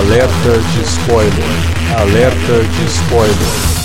Alerta de spoiler. Alerta de spoiler.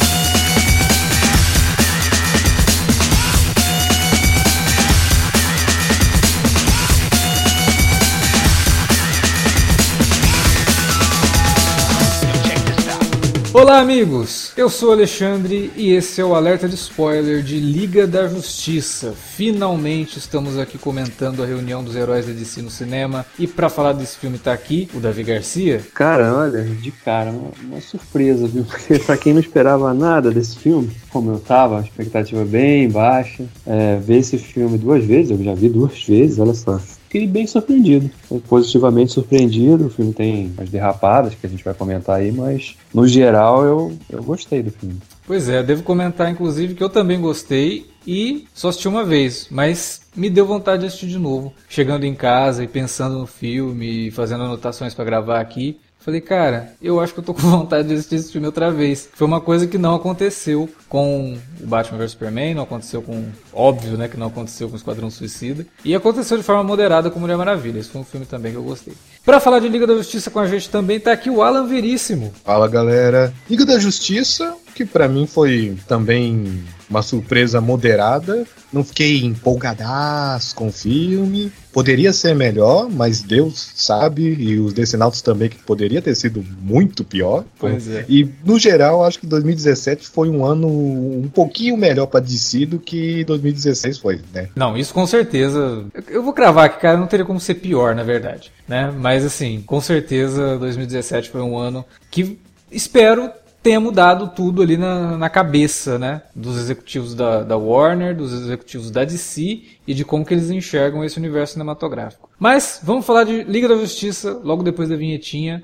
Olá, amigos! Eu sou Alexandre e esse é o alerta de spoiler de Liga da Justiça. Finalmente estamos aqui comentando a reunião dos heróis da DC no cinema. E para falar desse filme tá aqui o Davi Garcia. Cara, olha, de cara, uma, uma surpresa, viu? Porque pra quem não esperava nada desse filme, como eu tava, a expectativa bem baixa, é, ver esse filme duas vezes, eu já vi duas vezes, olha só fiquei bem surpreendido. Positivamente surpreendido. O filme tem as derrapadas que a gente vai comentar aí, mas no geral eu, eu gostei do filme. Pois é, devo comentar inclusive que eu também gostei e só assisti uma vez, mas me deu vontade de assistir de novo. Chegando em casa e pensando no filme, fazendo anotações para gravar aqui, Falei, cara, eu acho que eu tô com vontade de assistir esse filme outra vez. Foi uma coisa que não aconteceu com o Batman vs Superman, não aconteceu com. Óbvio, né? Que não aconteceu com o Esquadrão Suicida. E aconteceu de forma moderada com Mulher Maravilha. Esse foi um filme também que eu gostei. Para falar de Liga da Justiça com a gente também tá aqui o Alan Veríssimo. Fala galera. Liga da Justiça, que para mim foi também uma surpresa moderada. Não fiquei empolgadaço com o filme. Poderia ser melhor, mas Deus sabe, e os Decenautas também, que poderia ter sido muito pior. Pois é. E, no geral, acho que 2017 foi um ano um pouquinho melhor para DC do que 2016 foi, né? Não, isso com certeza. Eu vou cravar que, cara, não teria como ser pior, na verdade. Né? Mas, assim, com certeza 2017 foi um ano que espero tenha mudado tudo ali na, na cabeça, né? Dos executivos da, da, Warner, dos executivos da DC e de como que eles enxergam esse universo cinematográfico. Mas vamos falar de Liga da Justiça logo depois da vinhetinha.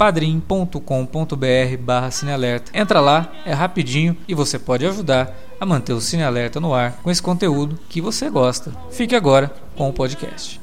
padrim.com.br barra cinealerta. Entra lá, é rapidinho e você pode ajudar a manter o Cine Alerta no ar com esse conteúdo que você gosta. Fique agora com o podcast.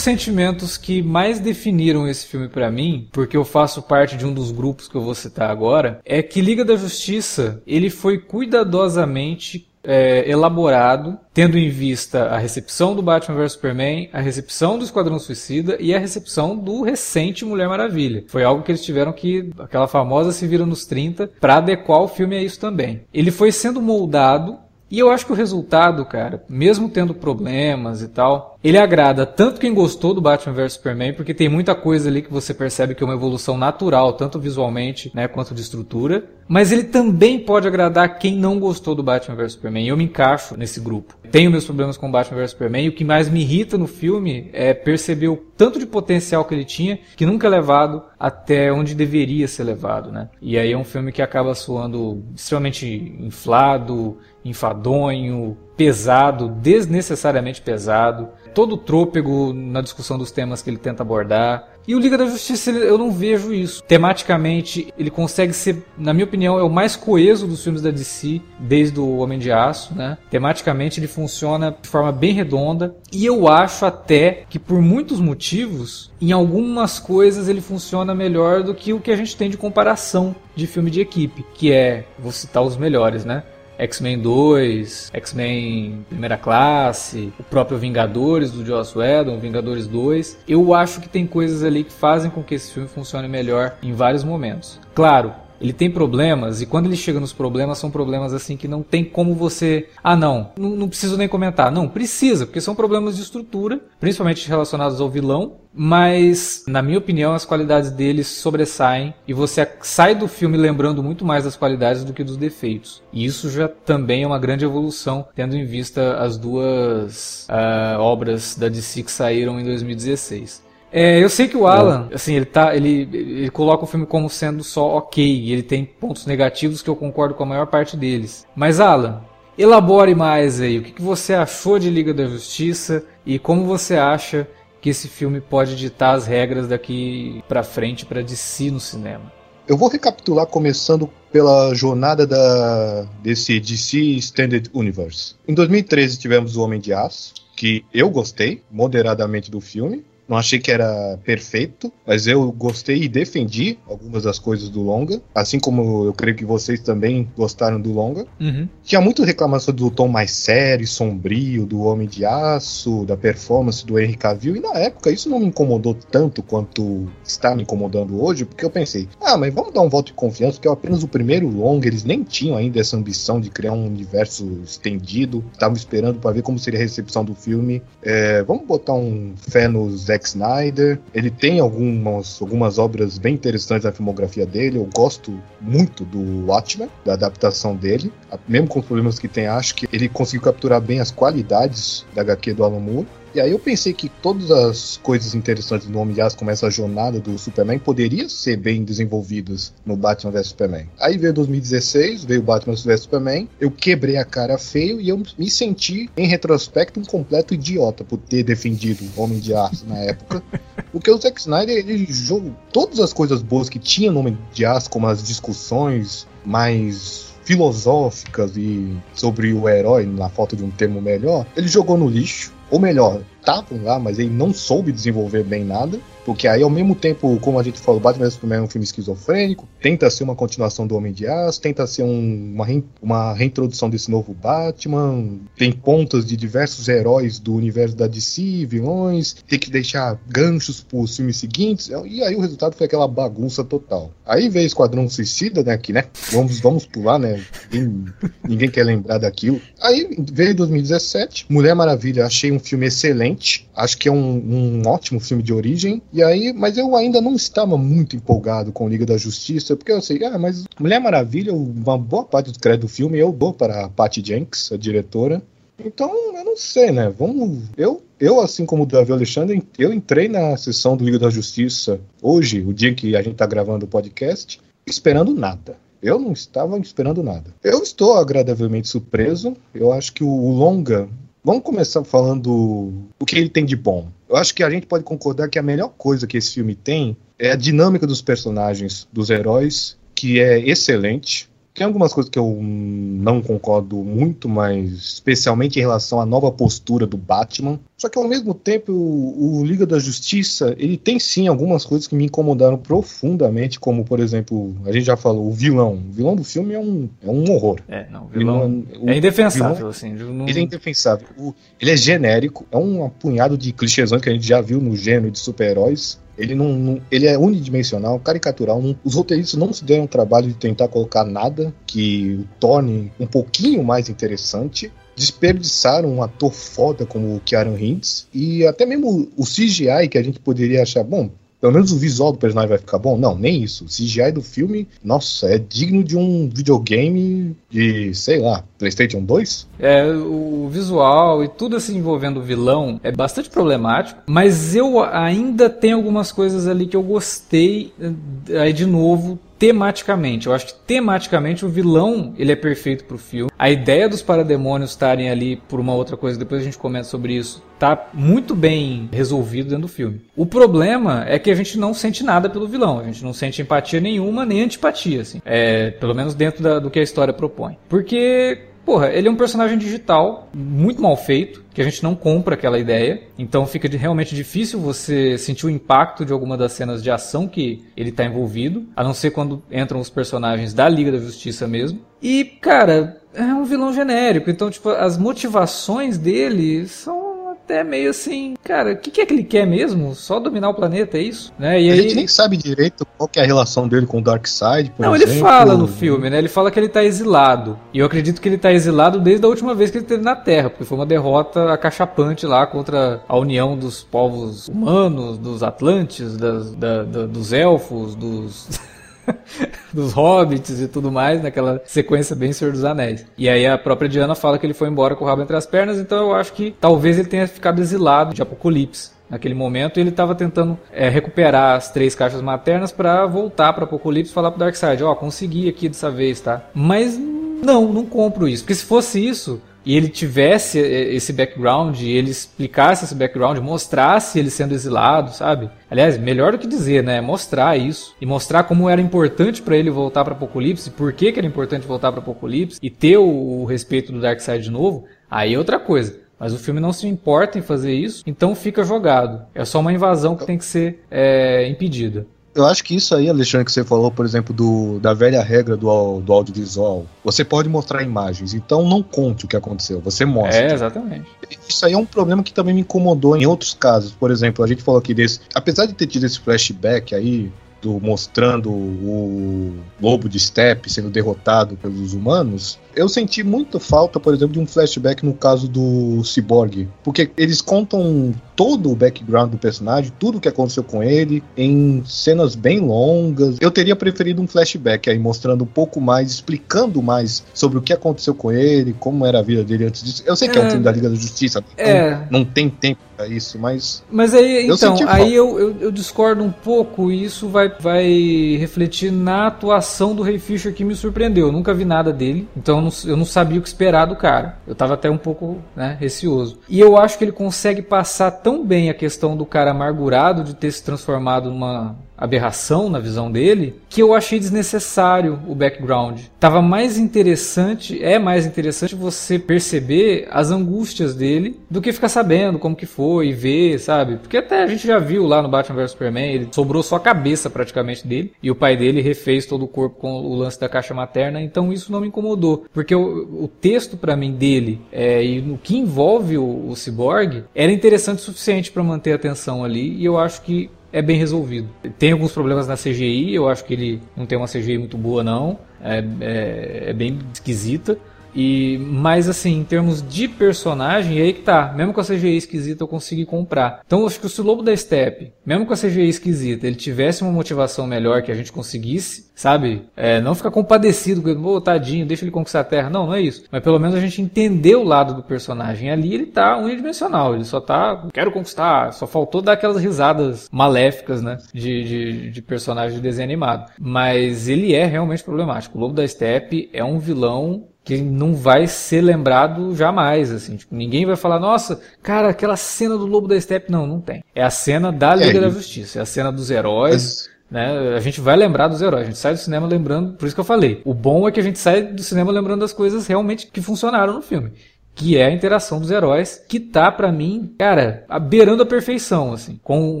Sentimentos que mais definiram esse filme para mim, porque eu faço parte de um dos grupos que eu vou citar agora, é que Liga da Justiça ele foi cuidadosamente é, elaborado, tendo em vista a recepção do Batman vs Superman, a recepção do Esquadrão Suicida e a recepção do recente Mulher Maravilha. Foi algo que eles tiveram que, aquela famosa se vira nos 30, para adequar o filme a isso também. Ele foi sendo moldado e eu acho que o resultado, cara, mesmo tendo problemas e tal, ele agrada tanto quem gostou do Batman vs Superman, porque tem muita coisa ali que você percebe que é uma evolução natural, tanto visualmente, né, quanto de estrutura, mas ele também pode agradar quem não gostou do Batman vs Superman. Eu me encaixo nesse grupo. Tenho meus problemas com Batman vs Superman e o que mais me irrita no filme é perceber o tanto de potencial que ele tinha que nunca é levado até onde deveria ser levado, né? E aí é um filme que acaba soando extremamente inflado, enfadonho, pesado, desnecessariamente pesado, todo trôpego na discussão dos temas que ele tenta abordar. E o Liga da Justiça eu não vejo isso. Tematicamente, ele consegue ser, na minha opinião, é o mais coeso dos filmes da DC desde o Homem de Aço, né? Tematicamente ele funciona de forma bem redonda e eu acho até que por muitos motivos, em algumas coisas ele funciona melhor do que o que a gente tem de comparação de filme de equipe, que é, vou citar os melhores, né? X-Men 2, X-Men Primeira Classe, o próprio Vingadores do Joss Whedon, Vingadores 2. Eu acho que tem coisas ali que fazem com que esse filme funcione melhor em vários momentos. Claro, ele tem problemas e quando ele chega nos problemas são problemas assim que não tem como você, ah não, não, não preciso nem comentar. Não, precisa, porque são problemas de estrutura, principalmente relacionados ao vilão, mas na minha opinião as qualidades dele sobressaem e você sai do filme lembrando muito mais das qualidades do que dos defeitos. E isso já também é uma grande evolução, tendo em vista as duas uh, obras da DC que saíram em 2016. É, eu sei que o Alan, é. assim, ele tá, ele, ele coloca o filme como sendo só ok, e ele tem pontos negativos que eu concordo com a maior parte deles. Mas Alan, elabore mais aí, o que, que você achou de Liga da Justiça e como você acha que esse filme pode ditar as regras daqui para frente para DC no cinema? Eu vou recapitular começando pela jornada da, desse DC Standard Universe. Em 2013 tivemos o Homem de Aço, que eu gostei moderadamente do filme. Não achei que era perfeito, mas eu gostei e defendi algumas das coisas do longa, assim como eu creio que vocês também gostaram do longa. Uhum. Tinha muito reclamação do tom mais sério, sombrio, do Homem de Aço, da performance do Henry Cavill, e na época isso não me incomodou tanto quanto está me incomodando hoje, porque eu pensei, ah, mas vamos dar um voto de confiança, porque é apenas o primeiro longa, eles nem tinham ainda essa ambição de criar um universo estendido, estavam esperando para ver como seria a recepção do filme. É, vamos botar um fé no Zack Zack Snyder. Ele tem algumas, algumas obras bem interessantes na filmografia dele. Eu gosto muito do Watchmen, da adaptação dele. Mesmo com os problemas que tem, acho que ele conseguiu capturar bem as qualidades da HQ do Alan Moore. E aí eu pensei que todas as coisas interessantes do Homem de Aço, como essa jornada do Superman, poderiam ser bem desenvolvidas no Batman vs Superman. Aí veio 2016, veio Batman vs Superman, eu quebrei a cara feio e eu me senti, em retrospecto, um completo idiota por ter defendido o Homem de Aço na época. Porque o Zack Snyder, ele jogou todas as coisas boas que tinha no Homem de Aço, como as discussões mais filosóficas e sobre o herói, na falta de um termo melhor, ele jogou no lixo ou melhor, estavam lá, mas ele não soube desenvolver bem nada. Porque aí, ao mesmo tempo, como a gente falou, Batman Superman é um filme esquizofrênico, tenta ser uma continuação do Homem de Aço, tenta ser um, uma, uma reintrodução desse novo Batman, tem pontas de diversos heróis do universo da DC, vilões, tem que deixar ganchos para os filmes seguintes, e aí o resultado foi aquela bagunça total. Aí veio Esquadrão Suicida, né, que, né, vamos, vamos pular, né, ninguém, ninguém quer lembrar daquilo. Aí veio 2017, Mulher Maravilha, achei um filme excelente, acho que é um, um ótimo filme de origem, e aí, mas eu ainda não estava muito empolgado com Liga da Justiça, porque eu sei, ah, mas Mulher Maravilha, uma boa parte do crédito do filme eu dou para a Patty Jenks, a diretora. Então, eu não sei, né? Vamos. Eu, eu assim como o Davi Alexandre, eu entrei na sessão do Liga da Justiça hoje, o dia que a gente está gravando o podcast, esperando nada. Eu não estava esperando nada. Eu estou agradavelmente surpreso. Eu acho que o longa Vamos começar falando o que ele tem de bom. Eu acho que a gente pode concordar que a melhor coisa que esse filme tem é a dinâmica dos personagens, dos heróis, que é excelente. Tem algumas coisas que eu não concordo muito, mas especialmente em relação à nova postura do Batman. Só que ao mesmo tempo, o, o, Liga da Justiça, ele tem sim algumas coisas que me incomodaram profundamente, como por exemplo, a gente já falou, o vilão. O vilão do filme é um, é um horror. É, não, o vilão, vilão é, indefensável, vilão, assim. Não... Ele é indefensável. O, ele é genérico, é um apunhado de clichêsões que a gente já viu no gênero de super-heróis. Ele não, não, ele é unidimensional, caricatural. Não, os roteiristas não se deram o trabalho de tentar colocar nada que o torne um pouquinho mais interessante. Desperdiçaram um ator foda como o Kieran Hintz e até mesmo o CGI que a gente poderia achar bom pelo menos o visual do personagem vai ficar bom. Não, nem isso. O CGI do filme, nossa, é digno de um videogame de, sei lá, PlayStation 2? É, o visual e tudo assim envolvendo o vilão é bastante problemático, mas eu ainda tenho algumas coisas ali que eu gostei. Eh, aí, de novo, tematicamente. Eu acho que tematicamente o vilão ele é perfeito pro filme. A ideia dos parademônios estarem ali por uma outra coisa, depois a gente comenta sobre isso, tá muito bem resolvido dentro do filme. O problema é que a gente não sente nada pelo vilão. A gente não sente empatia nenhuma, nem antipatia, assim. É, pelo menos dentro da, do que a história propõe. Porque Porra, ele é um personagem digital muito mal feito, que a gente não compra aquela ideia. Então fica de, realmente difícil você sentir o impacto de alguma das cenas de ação que ele está envolvido, a não ser quando entram os personagens da Liga da Justiça mesmo. E, cara, é um vilão genérico. Então, tipo, as motivações dele são até meio assim, cara, o que, que, é que ele quer mesmo? Só dominar o planeta, é isso? Né? E a aí... gente nem sabe direito qual é a relação dele com o Darkseid, por Não, exemplo. ele fala no filme, né? Ele fala que ele tá exilado. E eu acredito que ele tá exilado desde a última vez que ele esteve na Terra, porque foi uma derrota acachapante lá contra a união dos povos humanos, dos Atlantes, das, da, da, dos elfos, dos... dos hobbits e tudo mais, naquela sequência bem Senhor dos Anéis. E aí a própria Diana fala que ele foi embora com o rabo entre as pernas, então eu acho que talvez ele tenha ficado exilado de Apocalipse naquele momento ele estava tentando é, recuperar as três caixas maternas para voltar para Apocalipse e falar pro Darkseid, ó, oh, consegui aqui dessa vez, tá? Mas não, não compro isso, porque se fosse isso, e ele tivesse esse background, e ele explicasse esse background, mostrasse ele sendo exilado, sabe? Aliás, melhor do que dizer, né? Mostrar isso e mostrar como era importante para ele voltar para Apocalipse, por que, que era importante voltar para Apocalipse e ter o, o respeito do Darkseid de novo. Aí é outra coisa. Mas o filme não se importa em fazer isso, então fica jogado. É só uma invasão que tem que ser é, impedida eu acho que isso aí, Alexandre, que você falou, por exemplo, do, da velha regra do, do audiovisual, você pode mostrar imagens, então não conte o que aconteceu, você mostra. É, exatamente. Isso aí é um problema que também me incomodou em outros casos. Por exemplo, a gente falou aqui desse. Apesar de ter tido esse flashback aí, do, mostrando o lobo de steppe sendo derrotado pelos humanos, eu senti muito falta, por exemplo, de um flashback no caso do Cyborg, porque eles contam todo o background do personagem, tudo o que aconteceu com ele, em cenas bem longas. Eu teria preferido um flashback aí mostrando um pouco mais, explicando mais sobre o que aconteceu com ele, como era a vida dele antes disso. Eu sei que é, é um filme da Liga da Justiça, é. não, não tem tempo isso, mas. Mas aí, então, aí eu, eu, eu, discordo um pouco e isso vai, vai refletir na atuação do Ray Fisher que me surpreendeu. Eu nunca vi nada dele, então não, eu não sabia o que esperar do cara. Eu tava até um pouco né, receoso. E eu acho que ele consegue passar tão bem a questão do cara amargurado de ter se transformado numa aberração na visão dele, que eu achei desnecessário o background. Tava mais interessante, é mais interessante você perceber as angústias dele do que ficar sabendo como que foi e ver, sabe? Porque até a gente já viu lá no Batman vs Superman, ele sobrou só a cabeça praticamente dele e o pai dele refez todo o corpo com o lance da caixa materna, então isso não me incomodou, porque o, o texto para mim dele é, e no que envolve o, o Cyborg era interessante o suficiente para manter a atenção ali e eu acho que é bem resolvido. Tem alguns problemas na CGI, eu acho que ele não tem uma CGI muito boa não, é, é, é bem esquisita. E, mas assim, em termos de personagem, aí que tá. Mesmo com a CGI esquisita, eu consegui comprar. Então, acho que se o Lobo da Steppe, mesmo com a CGI esquisita, ele tivesse uma motivação melhor que a gente conseguisse, sabe? É, não ficar compadecido com ele, oh, tadinho, deixa ele conquistar a Terra. Não, não é isso. Mas pelo menos a gente entendeu o lado do personagem. Ali ele tá unidimensional, ele só tá, quero conquistar. Só faltou dar aquelas risadas maléficas, né? De, de, de personagem de desenho animado. Mas ele é realmente problemático. O Lobo da Steppe é um vilão que não vai ser lembrado jamais, assim, tipo, ninguém vai falar, nossa, cara, aquela cena do Lobo da Steppe, não, não tem. É a cena da Liga é, da Justiça, é a cena dos heróis, mas... né, a gente vai lembrar dos heróis, a gente sai do cinema lembrando, por isso que eu falei, o bom é que a gente sai do cinema lembrando das coisas realmente que funcionaram no filme que é a interação dos heróis, que tá para mim, cara, beirando a perfeição, assim, com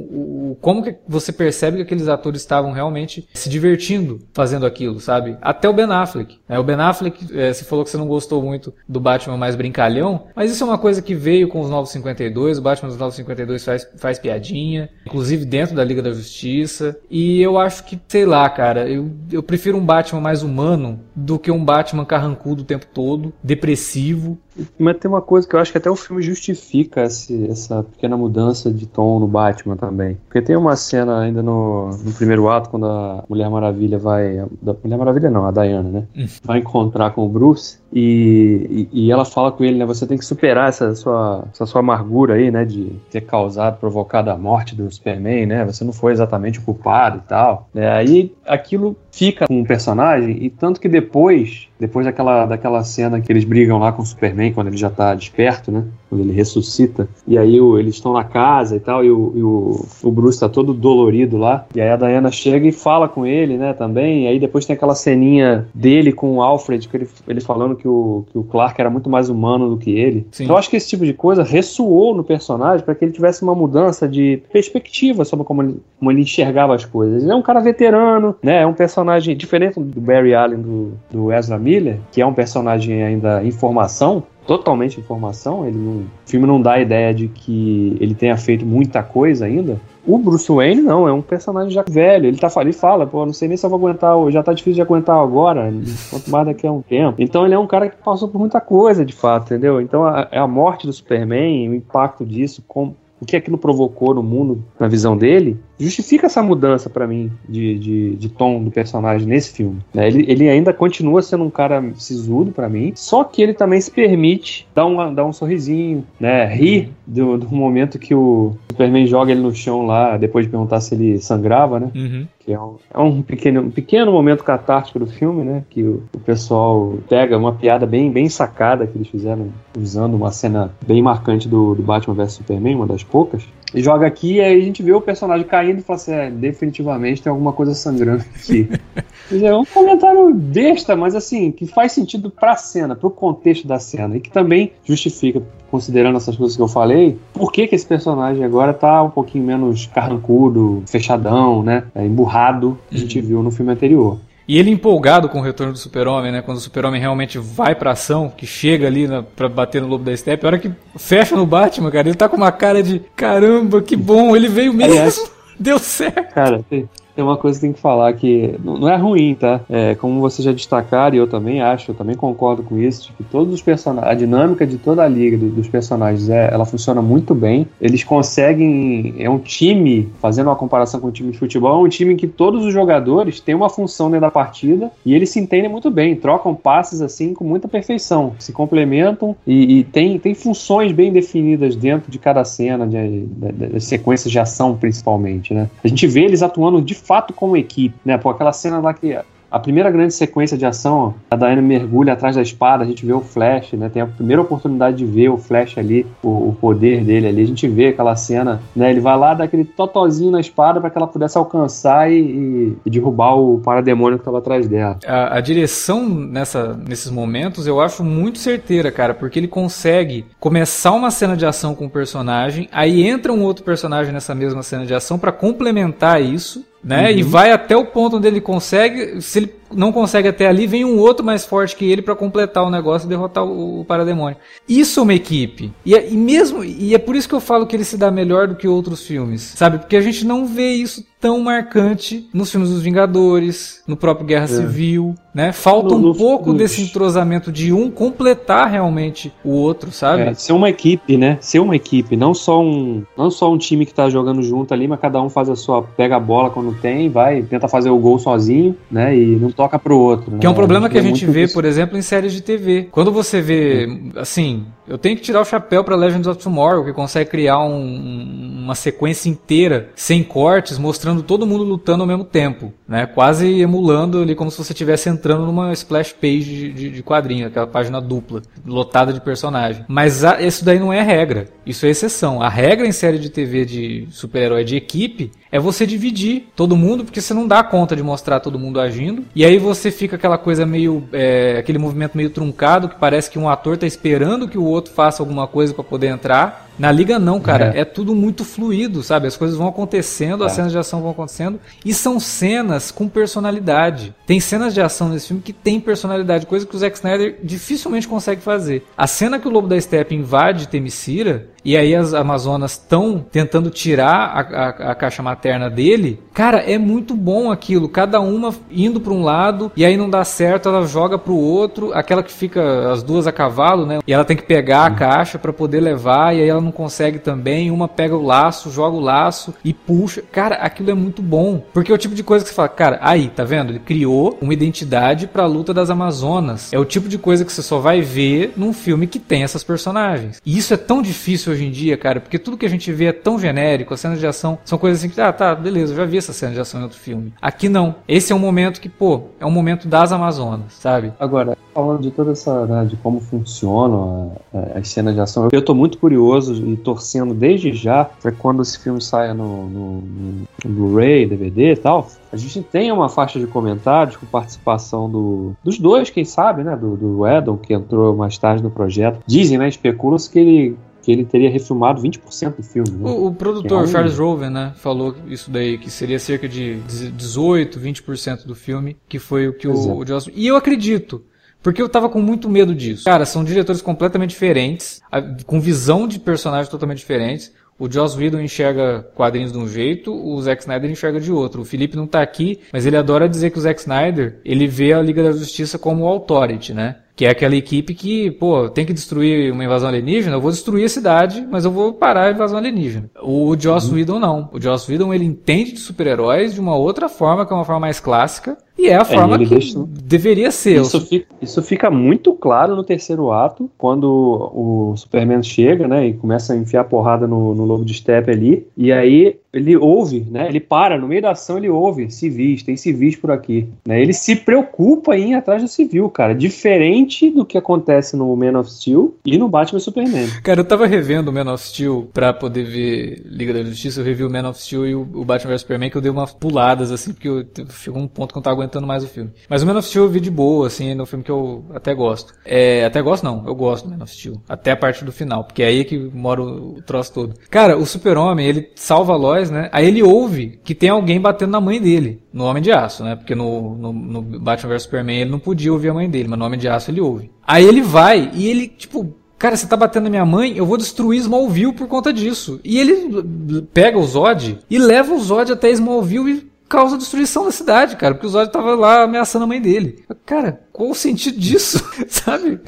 o, como que você percebe que aqueles atores estavam realmente se divertindo fazendo aquilo, sabe? Até o Ben Affleck, né? O Ben Affleck, é, você falou que você não gostou muito do Batman mais brincalhão, mas isso é uma coisa que veio com os 952, o Batman dos 952 faz, faz piadinha, inclusive dentro da Liga da Justiça, e eu acho que, sei lá, cara, eu, eu prefiro um Batman mais humano do que um Batman carrancudo o tempo todo, depressivo, mas tem uma coisa que eu acho que até o filme justifica esse, essa pequena mudança de tom no Batman também. Porque tem uma cena ainda no, no primeiro ato, quando a Mulher Maravilha vai. Da Mulher Maravilha não, a Diana, né? Hum. Vai encontrar com o Bruce e, e, e, ela fala com ele, né? Você tem que superar essa sua, essa sua amargura aí, né? De ter causado, provocado a morte do Superman, né? Você não foi exatamente o culpado e tal. Né? Aí aquilo fica com o personagem e tanto que depois, depois daquela, daquela cena que eles brigam lá com o Superman, quando ele já tá desperto, né? Quando ele ressuscita. E aí o, eles estão na casa e tal, e o, e o, o Bruce tá todo dolorido lá. E aí a Diana chega e fala com ele, né, também. E aí depois tem aquela ceninha dele com o Alfred, que ele, ele falando que o, que o Clark era muito mais humano do que ele. Sim. Então eu acho que esse tipo de coisa ressoou no personagem para que ele tivesse uma mudança de perspectiva sobre como ele, como ele enxergava as coisas. Ele é um cara veterano, né, é um personagem diferente do Barry Allen, do, do Ezra Miller, que é um personagem ainda em formação, totalmente informação. Ele não, o filme não dá a ideia de que ele tenha feito muita coisa ainda. O Bruce Wayne não, é um personagem já velho. Ele tá ele fala, pô, não sei nem se eu vou aguentar, já tá difícil de aguentar agora, quanto mais daqui a um tempo. Então ele é um cara que passou por muita coisa, de fato, entendeu? Então a, a morte do Superman, o impacto disso, como o que aquilo provocou no mundo, na visão dele, justifica essa mudança para mim de, de, de, tom do personagem nesse filme. Né? Ele, ele ainda continua sendo um cara sisudo para mim, só que ele também se permite dar um, dar um sorrisinho, né? rir do, do momento que o Superman joga ele no chão lá, depois de perguntar se ele sangrava, né? Uhum. Que é, um, é um, pequeno, um pequeno momento catártico do filme, né? Que o, o pessoal pega uma piada bem, bem sacada que eles fizeram usando uma cena bem marcante do, do Batman vs Superman, uma das poucas, e joga aqui e aí a gente vê o personagem caindo e fala assim: é, definitivamente tem alguma coisa sangrando aqui. é um comentário besta, mas assim, que faz sentido pra cena, pro contexto da cena, e que também justifica, considerando essas coisas que eu falei, por que, que esse personagem agora tá um pouquinho menos carrancudo, fechadão, né? É, emburrado, que a gente uhum. viu no filme anterior. E ele empolgado com o retorno do Super-Homem, né? Quando o Super-Homem realmente vai pra ação, que chega ali na, pra bater no Lobo da Steppe, a hora que fecha no Batman, cara, ele tá com uma cara de caramba, que bom, ele veio mesmo. Aliás, Deu certo. Cara, tem, tem uma coisa que tem que falar que não, é ruim, tá? É, como você já destacaram, e eu também acho, eu também concordo com isso, que todos os personagens, a dinâmica de toda a liga do, dos personagens, é, ela funciona muito bem. Eles conseguem, é um time, fazendo uma comparação com o time de futebol, é um time em que todos os jogadores têm uma função dentro da partida e eles se entendem muito bem, trocam passes assim com muita perfeição, se complementam e, e tem, tem funções bem definidas dentro de cada cena, de, de, de, de sequências de ação principalmente, né? A gente vê eles atuando de fato como equipe, né? Por aquela cena lá que a primeira grande sequência de ação, a Diana mergulha atrás da espada, a gente vê o Flash, né? Tem a primeira oportunidade de ver o Flash ali, o, o poder dele ali. A gente vê aquela cena, né? Ele vai lá, dá aquele totozinho na espada para que ela pudesse alcançar e, e, derrubar o parademônio que estava atrás dela. A, a, direção nessa, nesses momentos eu acho muito certeira, cara, porque ele consegue começar uma cena de ação com o personagem, aí entra um outro personagem nessa mesma cena de ação para complementar isso né? Uhum. E vai até o ponto onde ele consegue. Se ele não consegue até ali, vem um outro mais forte que ele para completar o negócio e derrotar o, o parademônio. Isso é uma equipe. E, é, e, mesmo e é por isso que eu falo que ele se dá melhor do que outros filmes, sabe? Porque a gente não vê isso tão marcante nos filmes dos Vingadores, no próprio Guerra é. Civil, né? Falta no, um no, pouco no, desse entrosamento de um completar realmente o outro, sabe? É, ser uma equipe, né? Ser uma equipe, não só um, não só um time que tá jogando junto ali, mas cada um faz a sua pega a bola quando tem, vai, tenta fazer o gol sozinho, né? E não toca pro outro. Né? Que é um problema que a gente vê, por exemplo, em séries de TV. Quando você vê, assim, eu tenho que tirar o chapéu para Legends of Tomorrow, que consegue criar um, uma sequência inteira, sem cortes, mostrando todo mundo lutando ao mesmo tempo, né? Quase emulando ali como se você estivesse entrando numa splash page de, de, de, quadrinho, aquela página dupla, lotada de personagem. Mas a, isso daí não é regra, isso é exceção. A regra em série de TV de super-herói de equipe é você dividir todo mundo, porque você não dá conta de mostrar todo mundo agindo. E aí você fica aquela coisa meio. É, aquele movimento meio truncado, que parece que um ator tá esperando que o outro faça alguma coisa para poder entrar. Na liga não, cara, é. é. tudo muito fluido, sabe? As coisas vão acontecendo, é. as cenas de ação vão acontecendo e são cenas com personalidade. Tem cenas de ação nesse filme que tem personalidade, coisa que o Zack Snyder dificilmente consegue fazer. A cena que o Lobo da Steppe invade Temicira e aí as Amazonas estão tentando tirar a, a, a, caixa materna dele, cara, é muito bom aquilo. Cada uma indo para um lado e aí não dá certo, ela joga para o outro. Aquela que fica as duas a cavalo, né? E ela tem que pegar a caixa para poder levar e aí ela não consegue também. Uma pega o laço, joga o laço e puxa. Cara, aquilo é muito bom. Porque é o tipo de coisa que você fala, cara, aí, tá vendo? Ele criou uma identidade para a luta das Amazonas. É o tipo de coisa que você só vai ver num filme que tem essas personagens. E isso é tão difícil hoje em dia, cara, porque tudo que a gente vê é tão genérico. As cenas de ação são coisas assim que, ah, tá, beleza, eu já vi essa cena de ação em outro filme. Aqui não. Esse é um momento que, pô, é um momento das Amazonas, sabe? Agora, falando de toda essa, né, de como funcionam as cenas de ação. Eu tô muito curioso e torcendo desde já para quando esse filme saia no, no, no Blu-ray, DVD e tal, a gente tem uma faixa de comentários com participação do, dos dois, quem sabe, né? Do, do Edon, que entrou mais tarde no projeto. Dizem, né? Especulam-se que ele que ele teria refilmado 20% do filme. Né? O, o produtor, é Charles Roven, né, falou isso daí, que seria cerca de 18, 20% do filme, que foi o que o, o Joss... E eu acredito, porque eu tava com muito medo disso. Cara, são diretores completamente diferentes, com visão de personagens totalmente diferentes. O Joss Whedon enxerga quadrinhos de um jeito, o Zack Snyder enxerga de outro. O Felipe não tá aqui, mas ele adora dizer que o Zack Snyder, ele vê a Liga da Justiça como authority, né? Que é aquela equipe que, pô, tem que destruir uma invasão alienígena, eu vou destruir a cidade, mas eu vou parar a invasão alienígena. O Joss uhum. Whedon não. O Joss Whedon, ele entende de super-heróis de uma outra forma, que é uma forma mais clássica, e é a é, forma que deixa... deveria ser. Isso fica, isso fica, muito claro no terceiro ato, quando o Superman chega, né, e começa a enfiar porrada no, no lobo de steppe ali, e aí ele ouve, né, ele para, no meio da ação ele ouve civis, tem civis por aqui, né, ele se preocupa em ir atrás do civil, cara, diferente do que acontece no Man of Steel e no Batman Superman. Cara, eu tava revendo o Man of Steel pra poder ver Liga da Justiça, eu revi o Man of Steel e o, o Batman vs Superman, que eu dei umas puladas, assim, porque eu, chegou um ponto que eu não tava aguentando mais o filme. Mas o Man of Steel eu vi de boa, assim, no filme que eu até gosto. É, até gosto não, eu gosto do Man of Steel. Até a parte do final, porque é aí que mora o, o troço todo. Cara, o super-homem, ele salva a Lois, né? Aí ele ouve que tem alguém batendo na mãe dele, no Homem de Aço, né? Porque no, no, no Batman vs Superman ele não podia ouvir a mãe dele, mas no Homem de Aço ele ouve. Aí ele vai e ele, tipo, Cara, você tá batendo na minha mãe, eu vou destruir Smallville por conta disso. E ele pega o Zod e leva o Zod até Smallville e causa destruição da cidade, cara, porque o Zod tava lá ameaçando a mãe dele. Cara, qual o sentido disso? Sabe?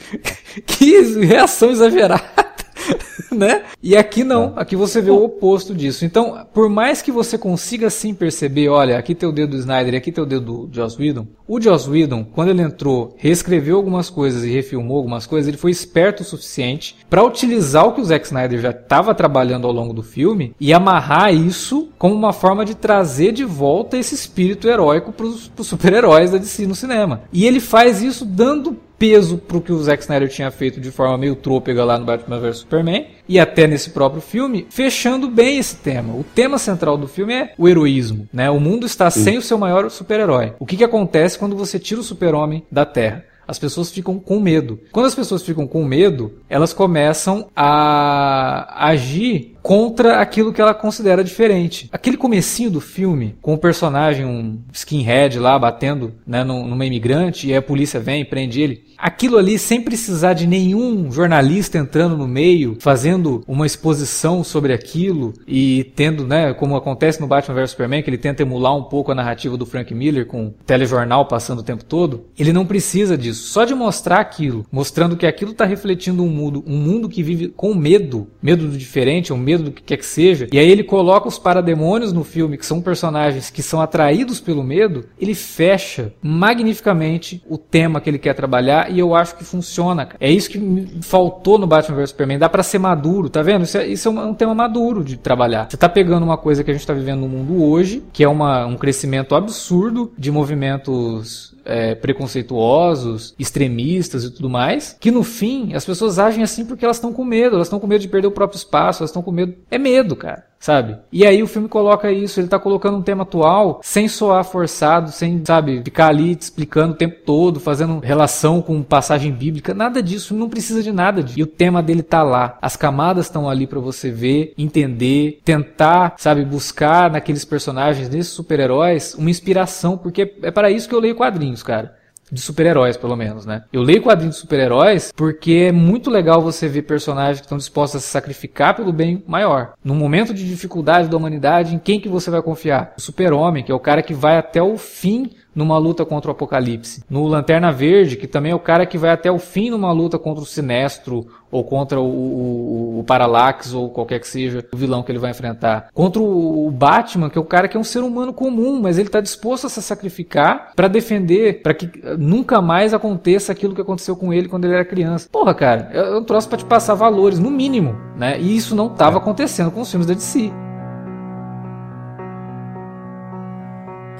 Que reação exagerada. né? E aqui não, é. aqui você vê o oposto disso. Então, por mais que você consiga sim perceber, olha, aqui tem o dedo do Snyder e aqui tem o dedo do Joss Whedon, o Joss Whedon, quando ele entrou, reescreveu algumas coisas e refilmou algumas coisas, ele foi esperto o suficiente para utilizar o que o Zack Snyder já estava trabalhando ao longo do filme e amarrar isso como uma forma de trazer de volta esse espírito heróico para os super-heróis da DC no cinema. E ele faz isso dando peso pro que o Zack Snyder tinha feito de forma meio trôpega lá no Batman vs Superman e até nesse próprio filme, fechando bem esse tema. O tema central do filme é o heroísmo, né? O mundo está Sim. sem o seu maior super-herói. O que, que acontece quando você tira o super-homem da Terra? as pessoas ficam com medo. Quando as pessoas ficam com medo, elas começam a agir contra aquilo que ela considera diferente. Aquele comecinho do filme, com o personagem, um skinhead lá batendo né, numa imigrante, e a polícia vem e prende ele. Aquilo ali, sem precisar de nenhum jornalista entrando no meio, fazendo uma exposição sobre aquilo e tendo, né, como acontece no Batman vs Superman, que ele tenta emular um pouco a narrativa do Frank Miller com telejornal passando o tempo todo, ele não precisa disso. Só de mostrar aquilo, mostrando que aquilo está refletindo um mundo, um mundo que vive com medo, medo do diferente, ou medo do que quer que seja. E aí ele coloca os parademônios no filme, que são personagens que são atraídos pelo medo, ele fecha magnificamente o tema que ele quer trabalhar e eu acho que funciona. É isso que faltou no Batman vs Superman. Dá para ser maduro, tá vendo? Isso é, isso é um, um, tema maduro de trabalhar. Você tá pegando uma coisa que a gente tá vivendo no mundo hoje, que é uma, um crescimento absurdo de movimentos é, preconceituosos, extremistas e tudo mais, que no fim as pessoas agem assim porque elas estão com medo, elas estão com medo de perder o próprio espaço, elas estão com medo. É medo, cara sabe? E aí o filme coloca isso, ele tá colocando um tema atual sem soar forçado, sem, sabe, ficar ali te explicando o tempo todo, fazendo relação com passagem bíblica, nada disso, não precisa de nada disso. E o tema dele tá lá, as camadas estão ali para você ver, entender, tentar, sabe, buscar naqueles personagens, nesses super-heróis, uma inspiração, porque é para isso que eu leio quadrinhos, cara de super-heróis, pelo menos, né? Eu leio quadrinhos de super-heróis porque é muito legal você ver personagens que estão dispostos a se sacrificar pelo bem maior. No momento de dificuldade da humanidade, em quem que você vai confiar? O super-homem, que é o cara que vai até o fim numa luta contra o Apocalipse. No Lanterna Verde, que também é o cara que vai até o fim numa luta contra o Sinestro, ou contra o, o, o Parallax, ou qualquer que seja o vilão que ele vai enfrentar. Contra o, o Batman, que é o cara que é um ser humano comum, mas ele está disposto a se sacrificar para defender, para que nunca mais aconteça aquilo que aconteceu com ele quando ele era criança. Porra, cara, eu, um troço para te passar valores, no mínimo, né? E isso não estava acontecendo com os filmes da DC.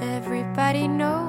Everybody knows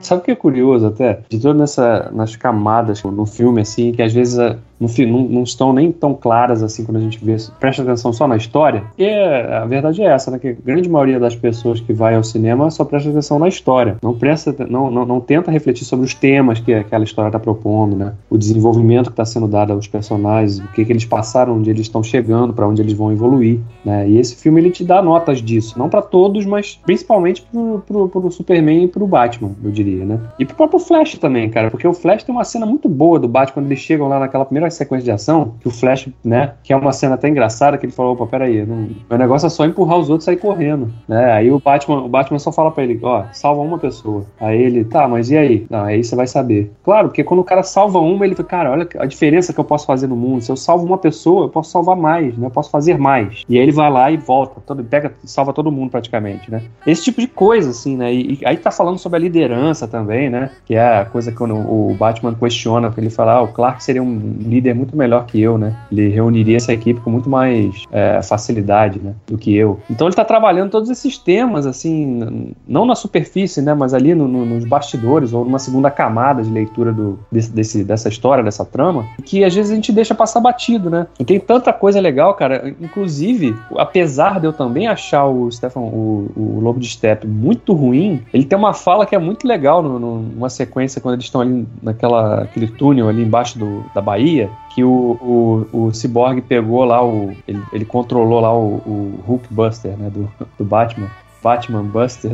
Sabe o que é curioso até? De todas nessa, nas camadas no filme, assim, que às vezes a- não, não estão nem tão claras assim quando a gente vê, presta atenção só na história. E é- a verdade é essa, né? Que a grande maioria das pessoas que vai ao cinema só presta atenção na história. Não presta, não, não, não tenta refletir sobre os temas que aquela história está propondo, né? O desenvolvimento que está sendo dado aos personagens, o que, que eles passaram, onde eles estão chegando, para onde eles vão evoluir, né? E esse filme ele te dá notas disso, não para todos, mas principalmente pro, pro, pro Superman e pro Batman, eu diria, né? E pro próprio Flash também, cara, porque o Flash tem uma cena muito boa do Batman quando eles chegam lá naquela primeira sequência de ação, que o Flash, né, que é uma cena até engraçada, que ele falou, opa, peraí, não, meu negócio é só empurrar os outros e sair correndo, né? Aí o Batman, o Batman só fala pra ele, ó, salva uma pessoa. Aí ele, tá, mas e aí? Não, aí você vai saber. Claro, porque quando o cara salva uma, ele fala, cara, olha a diferença que eu posso fazer no mundo. Se eu salvo uma pessoa, eu posso salvar mais, né? Eu posso fazer mais. E aí ele vai lá e volta, todo, pega, salva todo mundo praticamente, né? Esse tipo de coisa, assim, né? E, e aí tá falando sobre a liderança também, né? Que é a coisa que quando o Batman questiona, que ele fala, ah, o Clark seria um líder muito melhor que eu, né? Ele reuniria essa equipe com muito mais é, facilidade, né? Do que eu. Então ele tá trabalhando todos esses temas, assim, não na superfície, né? Mas ali no- no- nos bastidores ou numa segunda camada de leitura do, desse, desse- dessa história, dessa trama, que às vezes a gente deixa passar batido, né? E tem tanta coisa legal, cara. Inclusive, apesar de eu também achar o Stefan, o, o Lobo de Steppe muito ruim, ele tem uma fala que é muito legal no- numa sequência quando eles estão ali naquela aquele túnel ali embaixo do, da Bahia, que o, o, o Cyborg pegou lá o. Ele, ele controlou lá o, o Hulk Buster, né? Do, do Batman. Batman Buster.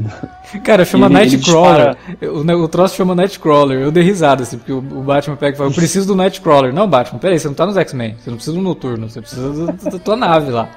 Cara, chama Ele- ele Nightcrawler. O, ne- o troço chama Nightcrawler. Eu dei risada, assim, porque o, o Batman pega e fala: Eu preciso do Nightcrawler. Não, Batman, peraí, você não tá nos X-Men. Você não precisa do Noturno. Você precisa da tua nave lá.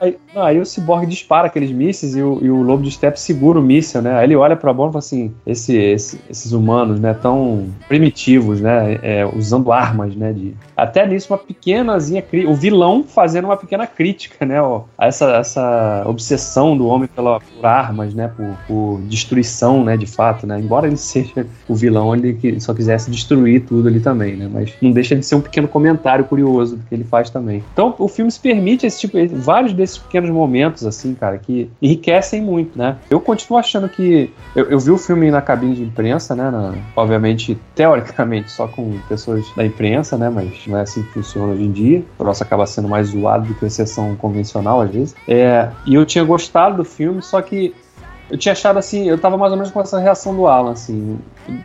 Aí, não, aí o Cyborg dispara aqueles mísseis e o, e o Lobo de Steppe segura o míssil, né? Aí ele olha pra bomba e fala assim: esse, esse- esses humanos, né, tão primitivos, né? é, usando armas, né? De... Até nisso, uma pequenazinha. O vilão fazendo uma pequena crítica, né? Ó, a essa, essa obsessão do homem pela, por armas, né? Por, por destruição, né? De fato, né? Embora ele seja o vilão, ele só quisesse destruir tudo ali também, né? Mas não deixa de ser um pequeno comentário curioso que ele faz também. Então o filme se permite esse tipo, vários desses pequenos momentos, assim, cara, que enriquecem muito, né? Eu continuo achando que. Eu, eu vi o filme na cabine de imprensa, né? na- obviamente, teoricamente, só com pessoas da imprensa, né? Mas não é assim que funciona hoje em dia. O nosso acaba sendo mais zoado do que a sessão convencional, às vezes. É, e eu tinha gostado do filme, só que eu tinha achado assim, eu tava mais ou menos com essa reação do Alan, assim.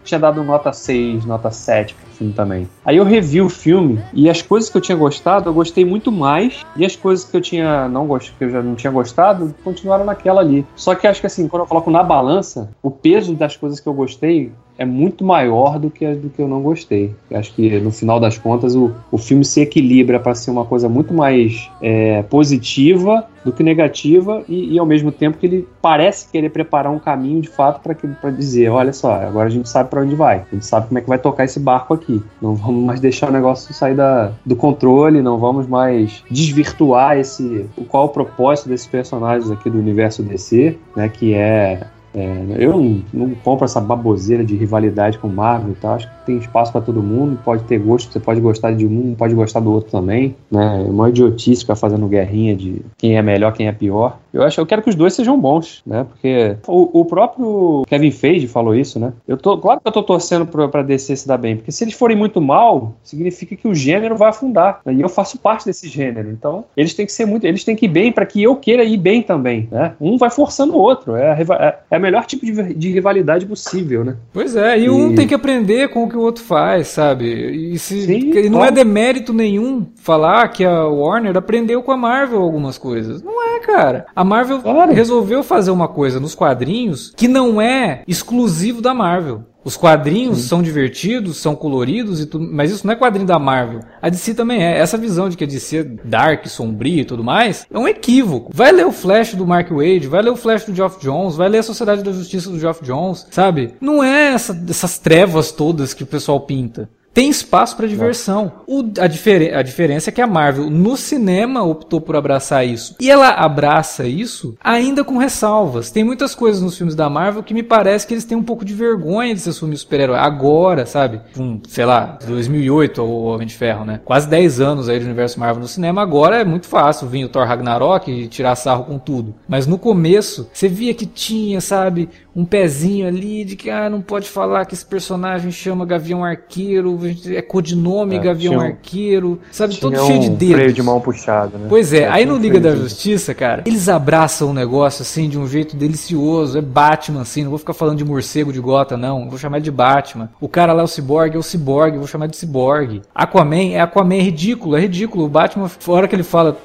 Tinha dado nota 6, nota 7 pro filme também. Aí eu revi o filme e as coisas que eu tinha gostado, eu gostei muito mais. E as coisas que eu tinha não gost... que eu já não tinha gostado, continuaram naquela ali. Só que acho que assim, quando eu coloco na balança, o peso das coisas que eu gostei é muito maior do que do que eu não gostei. Acho que no final das contas o, o filme se equilibra para ser uma coisa muito mais é, positiva do que negativa e, e ao mesmo tempo que ele parece querer preparar um caminho de fato para dizer, olha só, agora a gente sabe para onde vai, a gente sabe como é que vai tocar esse barco aqui. Não vamos mais deixar o negócio sair da, do controle, não vamos mais desvirtuar esse qual é o propósito desses personagens aqui do universo DC, né, que é é, eu não, não compro essa baboseira de rivalidade com Marvel e tal. Acho que tem espaço para todo mundo, pode ter gosto, você pode gostar de um, pode gostar do outro também. Né? É uma idiotice ficar fazendo guerrinha de quem é melhor, quem é pior. Eu acho, eu quero que os dois sejam bons, né? Porque o, o próprio Kevin Feige falou isso, né? Eu tô, claro que eu tô torcendo pra, pra DC se dar bem, porque se eles forem muito mal, significa que o gênero vai afundar. né? E eu faço parte desse gênero. Então, eles têm que ser muito, eles têm que ir bem para que eu queira ir bem também, né? Um vai forçando o outro. É a, é- é a melhor tipo de, de rivalidade possível, né? Pois é, e um E- tem que aprender com o que o outro faz, sabe? E se, Sim, que não é demérito nenhum falar que a Warner aprendeu com a Marvel algumas coisas. Não é, cara. A Marvel Claro. resolveu fazer uma coisa nos quadrinhos que não é exclusivo da Marvel. Os quadrinhos são divertidos, são coloridos e tudo, mas isso não é quadrinho da Marvel. A DC também é. Essa visão de que a DC é dark, sombria e tudo mais, é um equívoco. Vai ler o Flash do Mark Wade, vai ler o Flash do Geoff Jones, vai ler a Sociedade da Justiça do Geoff Jones, sabe? Não é essa, essas trevas todas que o pessoal pinta tem espaço para diversão. O, a, difer a diferença é que a Marvel no cinema optou por abraçar isso. E ela abraça isso ainda com ressalvas. Tem muitas coisas nos filmes da Marvel que me parece que eles têm um pouco de vergonha de se assumir super-herói. Agora, sabe? Um, sei lá, 2008 o Homem de Ferro, né? Quase 10 anos aí do universo Marvel no cinema. Agora é muito fácil vir o Thor Ragnarok e tirar sarro com tudo. Mas no começo, você via que tinha, sabe? Um pezinho ali de que, ah, não pode falar que esse personagem chama Gavião Arqueiro é codinome É, Gavião um- Arqueiro, sabe? Todo Tinha cheio de um dedos. freio de mão puxado, né? Pois é, aí tinha no um Liga da Justiça, cara, eles abraçam o negócio assim de um jeito delicioso. É Batman, assim, não vou ficar falando de morcego de gota, não. Vou chamar de Batman. O cara lá, o Cyborg, é o Cyborg, vou chamar de Cyborg. Aquaman é Aquaman, é ridículo, é ridículo. O Batman, a hora que ele fala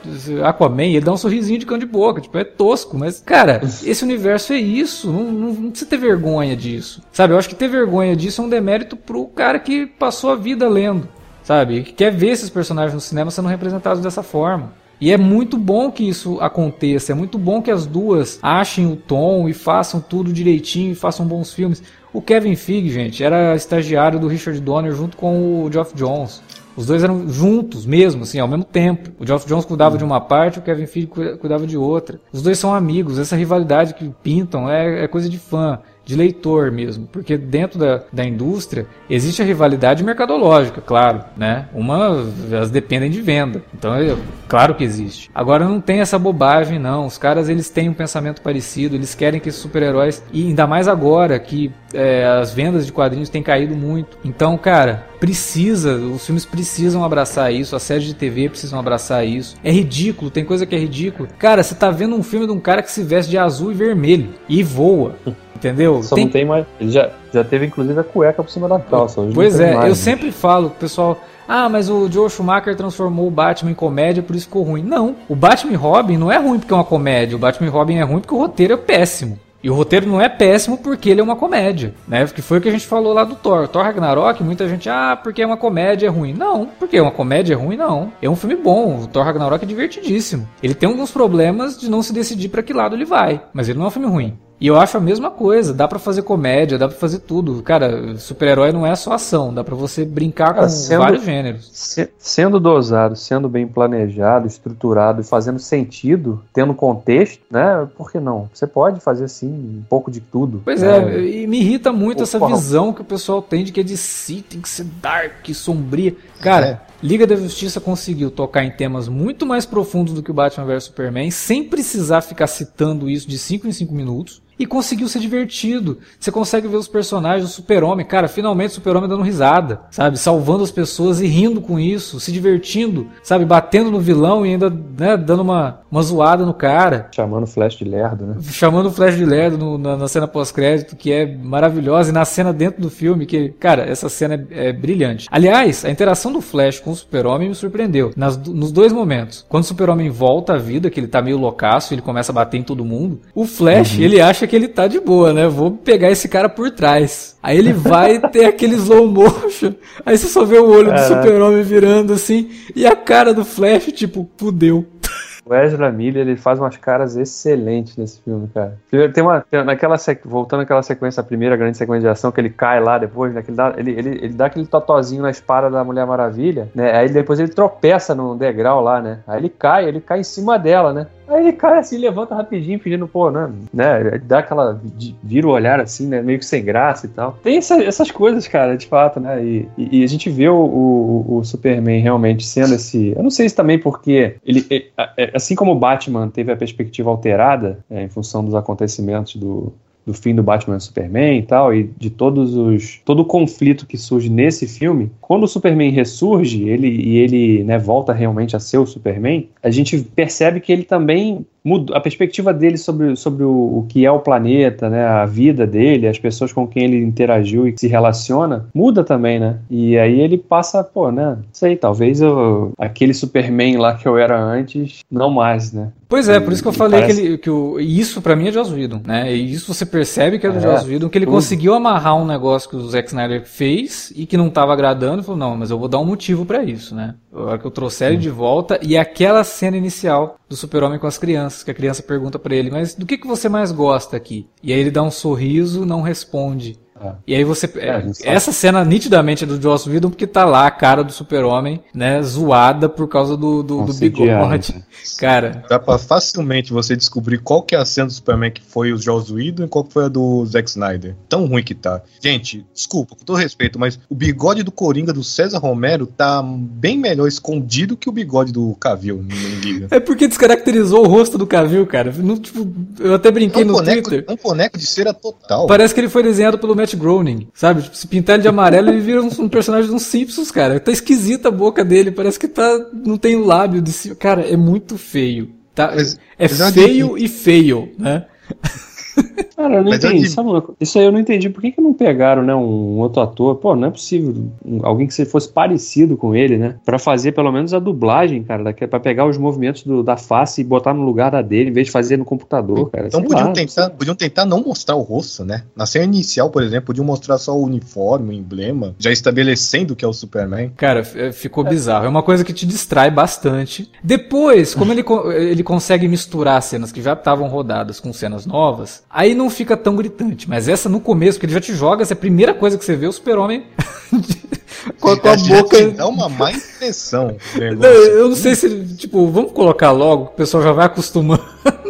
Aquaman, ele dá um sorrisinho de canto de boca, tipo, é tosco, mas, cara, esse universo é isso. Não, não, não precisa ter vergonha disso. Sabe, eu acho que ter vergonha disso é um demérito pro cara que passou a vida lendo sabe? Que quer ver esses personagens no cinema sendo representados dessa forma. E é muito bom que isso aconteça, é muito bom que as duas achem o tom e façam tudo direitinho e façam bons filmes. O Kevin Feige, gente, era estagiário do Richard Donner junto com o Geoff Jones. Os dois eram juntos mesmo, assim, ao mesmo tempo. O Geoff Jones cuidava de uma parte, o Kevin Feige cu- cuidava de outra. Os dois são amigos, essa rivalidade que pintam é, é coisa de fã de leitor mesmo, porque dentro da, da indústria existe a rivalidade mercadológica, claro, né? Uma, elas dependem de venda, então é claro que existe. Agora não tem essa bobagem não, os caras eles têm um pensamento parecido, eles querem que esses super-heróis, e ainda mais agora que é, as vendas de quadrinhos têm caído muito, então cara, precisa, os filmes precisam abraçar isso, as séries de TV precisam abraçar isso, é ridículo, tem coisa que é ridículo, cara, você tá vendo um filme de um cara que se veste de azul e vermelho, e voa, entendeu? Só não tem mais. Ele já, já teve inclusive a cueca por cima da calça. hoje Pois tem é, mais, eu né? sempre falo pro pessoal, ah, mas o Joe Schumacher transformou o Batman em comédia, por isso ficou ruim. Não, o Batman e Robin não é ruim porque é uma comédia, o Batman e Robin é ruim porque o roteiro é péssimo. E o roteiro não é péssimo porque ele é uma comédia, né? Que foi o que a gente falou lá do Thor. Thor Ragnarok, muita gente, ah, porque é uma comédia é ruim. Não, porque é uma comédia é ruim, não. É um filme bom. O Thor Ragnarok é divertidíssimo. Ele tem alguns problemas de não se decidir pra que lado ele vai, mas ele não é um filme ruim. E eu acho a mesma coisa, dá pra fazer comédia, dá pra fazer tudo. Cara, super-herói não é só ação, dá pra você brincar Cara, com sendo- vários gêneros. Se- Sendo dosado, sendo bem planejado, estruturado e fazendo sentido, tendo contexto, né? Por que não? Você pode fazer assim um pouco de tudo. Pois né? é, e me irrita muito essa porra. visão que o pessoal tem de que a DC tem que ser dark, sombria. Cara, É. Liga da Justiça conseguiu tocar em temas muito mais profundos do que o Batman vs Superman, sem precisar ficar citando isso de 5 em 5 minutos. E conseguiu ser divertido. Você consegue ver os personagens, o Super-Homem, cara, finalmente o Super-Homem dando risada, sabe? Salvando as pessoas e rindo com isso, se divertindo, sabe? Batendo no vilão e ainda, né, dando uma, uma zoada no cara Chamando o Flash de lerdo, né? chamando o Flash de Lerdo no- na, na cena pós-crédito, que é maravilhosa, e na cena dentro do filme, que, cara, essa cena é, é brilhante. Aliás, a interação do Flash com o Super-Homem me surpreendeu. Nas nos dois momentos. Quando o Super-Homem volta à vida, que ele tá meio loucaço, ele começa a bater em todo mundo, o Flash, ele acha que ele tá de boa, né? Vou pegar esse cara por trás. Aí ele vai ter aquele slow motion, aí você só vê o olho do Caraca. Super-Homem virando assim, e a cara do Flash, tipo, fudeu. O Ezra Miller, ele faz umas caras excelentes nesse filme, cara. Primeiro, Tem uma, tem- naquela voltando àquela sequência, a primeira grande sequência de ação, que ele cai lá depois, né, ele, dá, ele, ele, ele dá aquele totozinho na espada da Mulher Maravilha, né, aí depois ele tropeça no degrau lá, né, aí ele cai, ele cai em cima dela, né, aí ele cai assim, levanta rapidinho, pedindo, pô, né, né, dá aquela, vira o olhar assim, né, meio que sem graça e tal. Tem essa- essas coisas, cara, de fato, né, e, e- e a gente vê o, o, o Superman realmente sendo esse, eu não sei se também porque ele, ele- a- é, assim como o Batman teve a perspectiva alterada é, em função dos acontecimentos do, do fim do Batman e Superman e tal, e de todos os todo o conflito que surge nesse filme, quando o Superman ressurge, ele e ele né, volta realmente a ser o Superman, a gente percebe que ele também muda, a perspectiva dele sobre, sobre o, o que é o planeta, né, a vida dele, as pessoas com quem ele interagiu e se relaciona, muda também, né? E aí ele passa, pô, né? Sei, talvez eu, aquele Superman lá que eu era antes, não mais, né? Pois é, por isso que eu falei parece- que, ele, que o, isso pra mim é Joss Whedon, né? E isso você percebe que é do É, Joss Whedon, que ele tudo. conseguiu amarrar um negócio que o Zack Snyder fez e que não tava agradando, falou, não, mas eu vou dar um motivo pra isso, né? A hora que eu trouxer ele de volta, e aquela cena inicial do super-homem com as crianças, que a criança pergunta pra ele, mas do que, que você mais gosta aqui? E aí ele dá um sorriso, não responde. É. E aí você. É, essa cena nitidamente é do Joss Whedon, porque tá lá a cara do super-homem, né, zoada por causa do, do, do bigode. né? Cara, Dá pra facilmente você descobrir qual que é a cena do Superman que foi o Joss Whedon e qual que foi a do Zack Snyder. Tão ruim que tá. Gente, desculpa, com todo respeito, mas o bigode do Coringa do César Romero tá bem melhor escondido que o bigode do Cavill, liga. É porque descaracterizou o rosto do Cavill, cara. Não, tipo, eu até É brinquei um no boneco, Twitter. é um boneco de cera total. Parece que ele foi desenhado pelo Matt Groening, sabe? Tipo, se pintar ele de amarelo, ele vira um, um personagem dos Simpsons, cara. Tá esquisita a boca dele, parece que tá não tem o lábio de cima. Cara, é muito feio. Tá? Mas- é eu feio e feio, né? Cara, eu não Mas eu entendi. coisa? Isso aí eu não entendi. Por que, que não pegaram, né, um outro ator? Pô, não é possível. um- alguém que se fosse parecido com ele, né? Pra fazer pelo menos a dublagem, cara. daqui- Pra pegar os movimentos do- da face e botar no lugar da dele, em vez de fazer no computador, cara. Então podiam lá. tentar, podiam tentar não mostrar o rosto, né? Na cena inicial, por exemplo, podiam mostrar só o uniforme, o emblema, já estabelecendo que é o Superman. Cara, é, ficou bizarro. É uma coisa que te distrai bastante. Depois, como ele, co- ele consegue misturar cenas que já estavam rodadas com cenas novas, aí não fica tão gritante. Mas essa no começo, porque ele já te joga, essa é a primeira coisa que você vê, o super-homem com, a- com a Já boca... te dá uma má impressão. Não, eu não sei se, tipo, vamos colocar logo, que o pessoal já vai acostumando.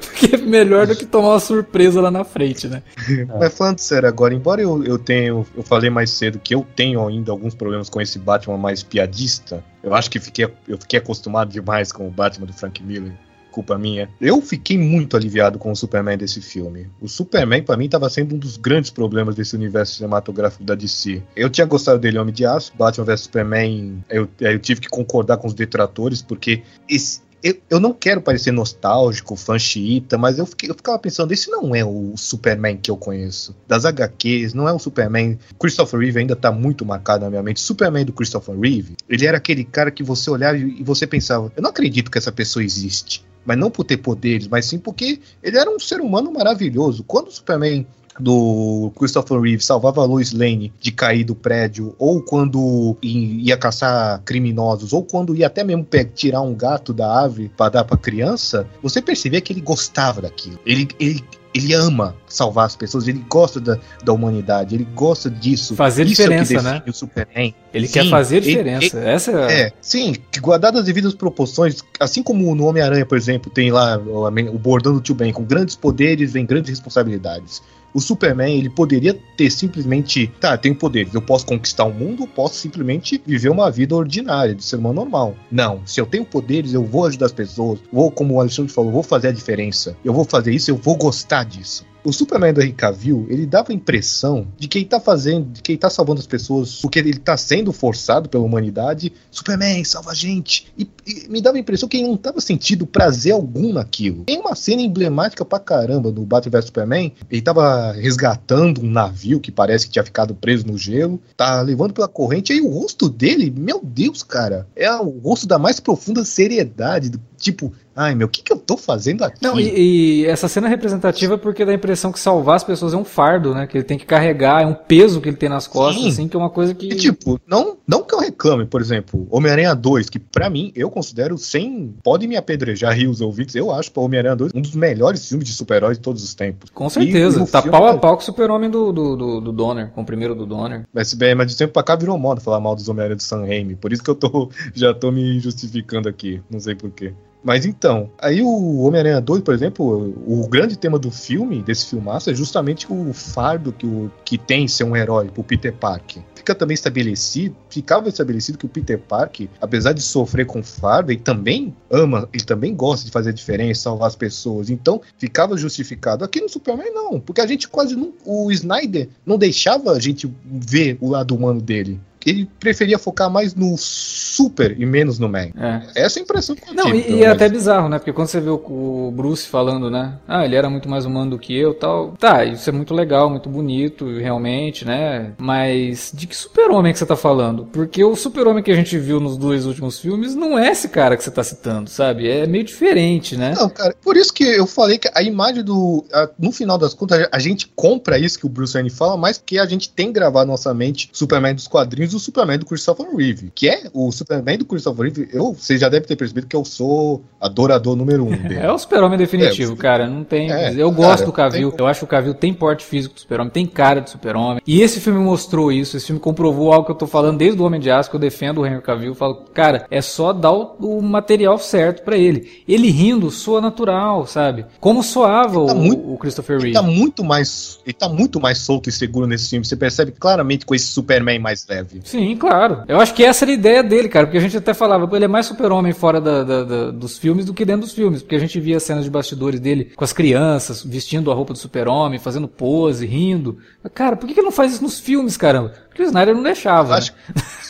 Porque é melhor do que tomar uma surpresa lá na frente, né? Mas falando sério agora, embora eu, eu tenho, eu falei mais cedo que eu tenho ainda alguns problemas com esse Batman mais piadista, eu acho que fiquei, eu fiquei acostumado demais com o Batman do Frank Miller. Culpa minha. Eu fiquei muito aliviado com o Superman desse filme. O Superman, pra mim, tava sendo um dos grandes problemas desse universo cinematográfico da DC. Eu tinha gostado dele Homem de Aço, Batman vs Superman. Eu, eu tive que concordar com os detratores, porque esse, eu, eu não quero parecer nostálgico, fã xiita, mas eu, fiquei- eu ficava pensando, esse não é o Superman que eu conheço. Das HQs, não é o Superman. Christopher Reeve ainda tá muito marcado na minha mente. Superman do Christopher Reeve, ele era aquele cara que você olhava e você pensava, eu não acredito que essa pessoa existe. Mas não por ter poderes, mas sim porque ele era um ser humano maravilhoso. Quando o Superman do Christopher Reeve salvava a Lois Lane de cair do prédio, ou quando ia caçar criminosos, ou quando ia até mesmo tirar um gato da árvore para dar para criança, você percebia que ele gostava daquilo. Ele, ele, ele ama salvar as pessoas, ele gosta da, da humanidade, ele gosta disso. Fazer Isso é diferença, define né? O Superman. Ele Sim, quer fazer ele- diferença. Essa é, É, sim, que guardadas as devidas proporções, assim como no Homem-Aranha, por exemplo, tem lá o, o bordão do tio Ben, com grandes poderes vem grandes responsabilidades. O Superman, ele poderia ter simplesmente, tá, eu tenho poderes, eu posso conquistar o mundo, eu posso simplesmente viver uma vida ordinária, de ser humano normal. Não, se eu tenho poderes, eu vou ajudar as pessoas, vou, como o Alexandre falou, vou fazer a diferença. Eu vou fazer isso, eu vou gostar disso. O Superman do Henry Cavill, ele dava a impressão de que ele tá fazendo, de que ele tá salvando as pessoas porque ele tá sendo forçado pela humanidade. Superman, salva a gente. E, e me dava a impressão que ele não tava sentindo prazer algum naquilo. Tem uma cena emblemática pra caramba do Batman vs Superman. Ele tava resgatando um navio que parece que tinha ficado preso no gelo. Tá levando pela corrente. E aí o rosto dele, meu Deus, cara. É o rosto da mais profunda seriedade. Do, tipo, ai meu, o que, que eu tô fazendo aqui? Não, e, e essa cena é representativa porque dá a impressão que salvar as pessoas é um fardo, né? Que ele tem que carregar, é um peso que ele tem nas costas, Sim. assim, que é uma coisa que. E, tipo, não, não que eu reclame, por exemplo, Homem-Aranha 2, que pra mim, eu considero sem. Podem me apedrejar, Rios ouvintes, eu acho para Homem-Aranha 2 um dos melhores filmes de super-heróis de todos os tempos. Com certeza. E tá pau a pau com o super-homem do, do, do, do Donner, com o primeiro do Donner. Mas, bem, mas de tempo pra cá virou moda falar mal dos Homem-Aranha do Sam Raimi. Por isso que eu tô, já tô me justificando aqui. Não sei porquê. Mas então, aí o Homem-Aranha 2, por exemplo, o grande tema do filme, desse filmaço, é justamente o fardo que, o, que tem ser um herói pro Peter Parker. Fica também estabelecido, ficava estabelecido que o Peter Parker, apesar de sofrer com fardo, ele também ama, ele também gosta de fazer a diferença, salvar as pessoas. Então, ficava justificado. Aqui no Superman, não, porque a gente quase não. O Snyder não deixava a gente ver o lado humano dele. Ele preferia focar mais no super e menos no man. É. Essa é a impressão que eu Não, tive, e, e é até bizarro, né? Porque quando você vê o, o Bruce falando, né? Ah, ele era muito mais humano do que eu tal. Tá, isso é muito legal, muito bonito, realmente, né? Mas de que super-homem que você tá falando? Porque o super-homem que a gente viu nos dois últimos filmes não é esse cara que você tá citando, sabe? É meio diferente, né? Não, cara, por isso que eu falei que a imagem do. a- no final das contas, a gente compra isso que o Bruce Wayne fala, mas porque a gente tem gravado na nossa mente Superman dos quadrinhos o Superman do Christopher Reeve. Que é o Superman do Christopher Reeve. Eu, você já deve ter percebido que eu sou adorador número um dele. É o super-homem definitivo, É, cara. Não tem. é, eu gosto cara, do Cavill. tem- Eu acho que o Cavill tem porte físico do super-homem, tem cara de super-homem. E esse filme mostrou isso. Esse filme comprovou algo que eu tô falando desde o Homem de Aço, que eu defendo o Henry Cavill. Eu falo, cara, é só dar o, o material certo pra ele. Ele rindo soa natural, sabe? Como soava Ele tá o, muito- o Christopher Ele Reeve. tá muito mais. Ele tá muito mais solto e seguro nesse filme. Você percebe claramente com esse Superman mais leve. Sim, claro. Eu acho que essa era a ideia dele, cara, porque a gente até falava, ele é mais super-homem fora da- da- da- dos filmes do que dentro dos filmes, porque a gente via cenas de bastidores dele com as crianças, vestindo a roupa do super-homem, fazendo pose, rindo. Cara, por que ele não faz isso nos filmes, caramba? Porque o Snyder não deixava. Acho,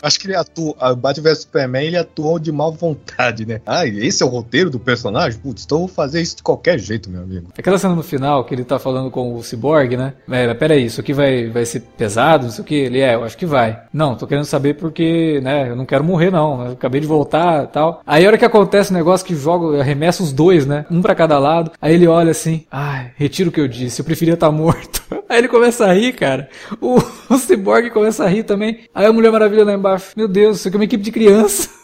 acho que ele atuou. A Batman vs Superman ele atuou de má vontade, né? Ah, esse é o roteiro do personagem? Putz, então eu vou fazer isso de qualquer jeito, meu amigo. Aquela cena no final que ele tá falando com o Cyborg, né? É, peraí, isso aqui vai, vai ser pesado, não sei o que. Ele é, eu acho que vai. Não, tô querendo saber porque, né, eu não quero morrer, não. Eu acabei de voltar tal. Aí a hora que acontece o negócio que joga, arremessa os dois, né? Um pra cada lado. Aí ele olha assim, ai, retiro o que eu disse, eu preferia estar morto. Aí ele começa a rir, cara. O, o Cyborg começa a rir também. Aí a Mulher Maravilha lá embaixo, meu Deus, isso aqui é uma equipe de criança.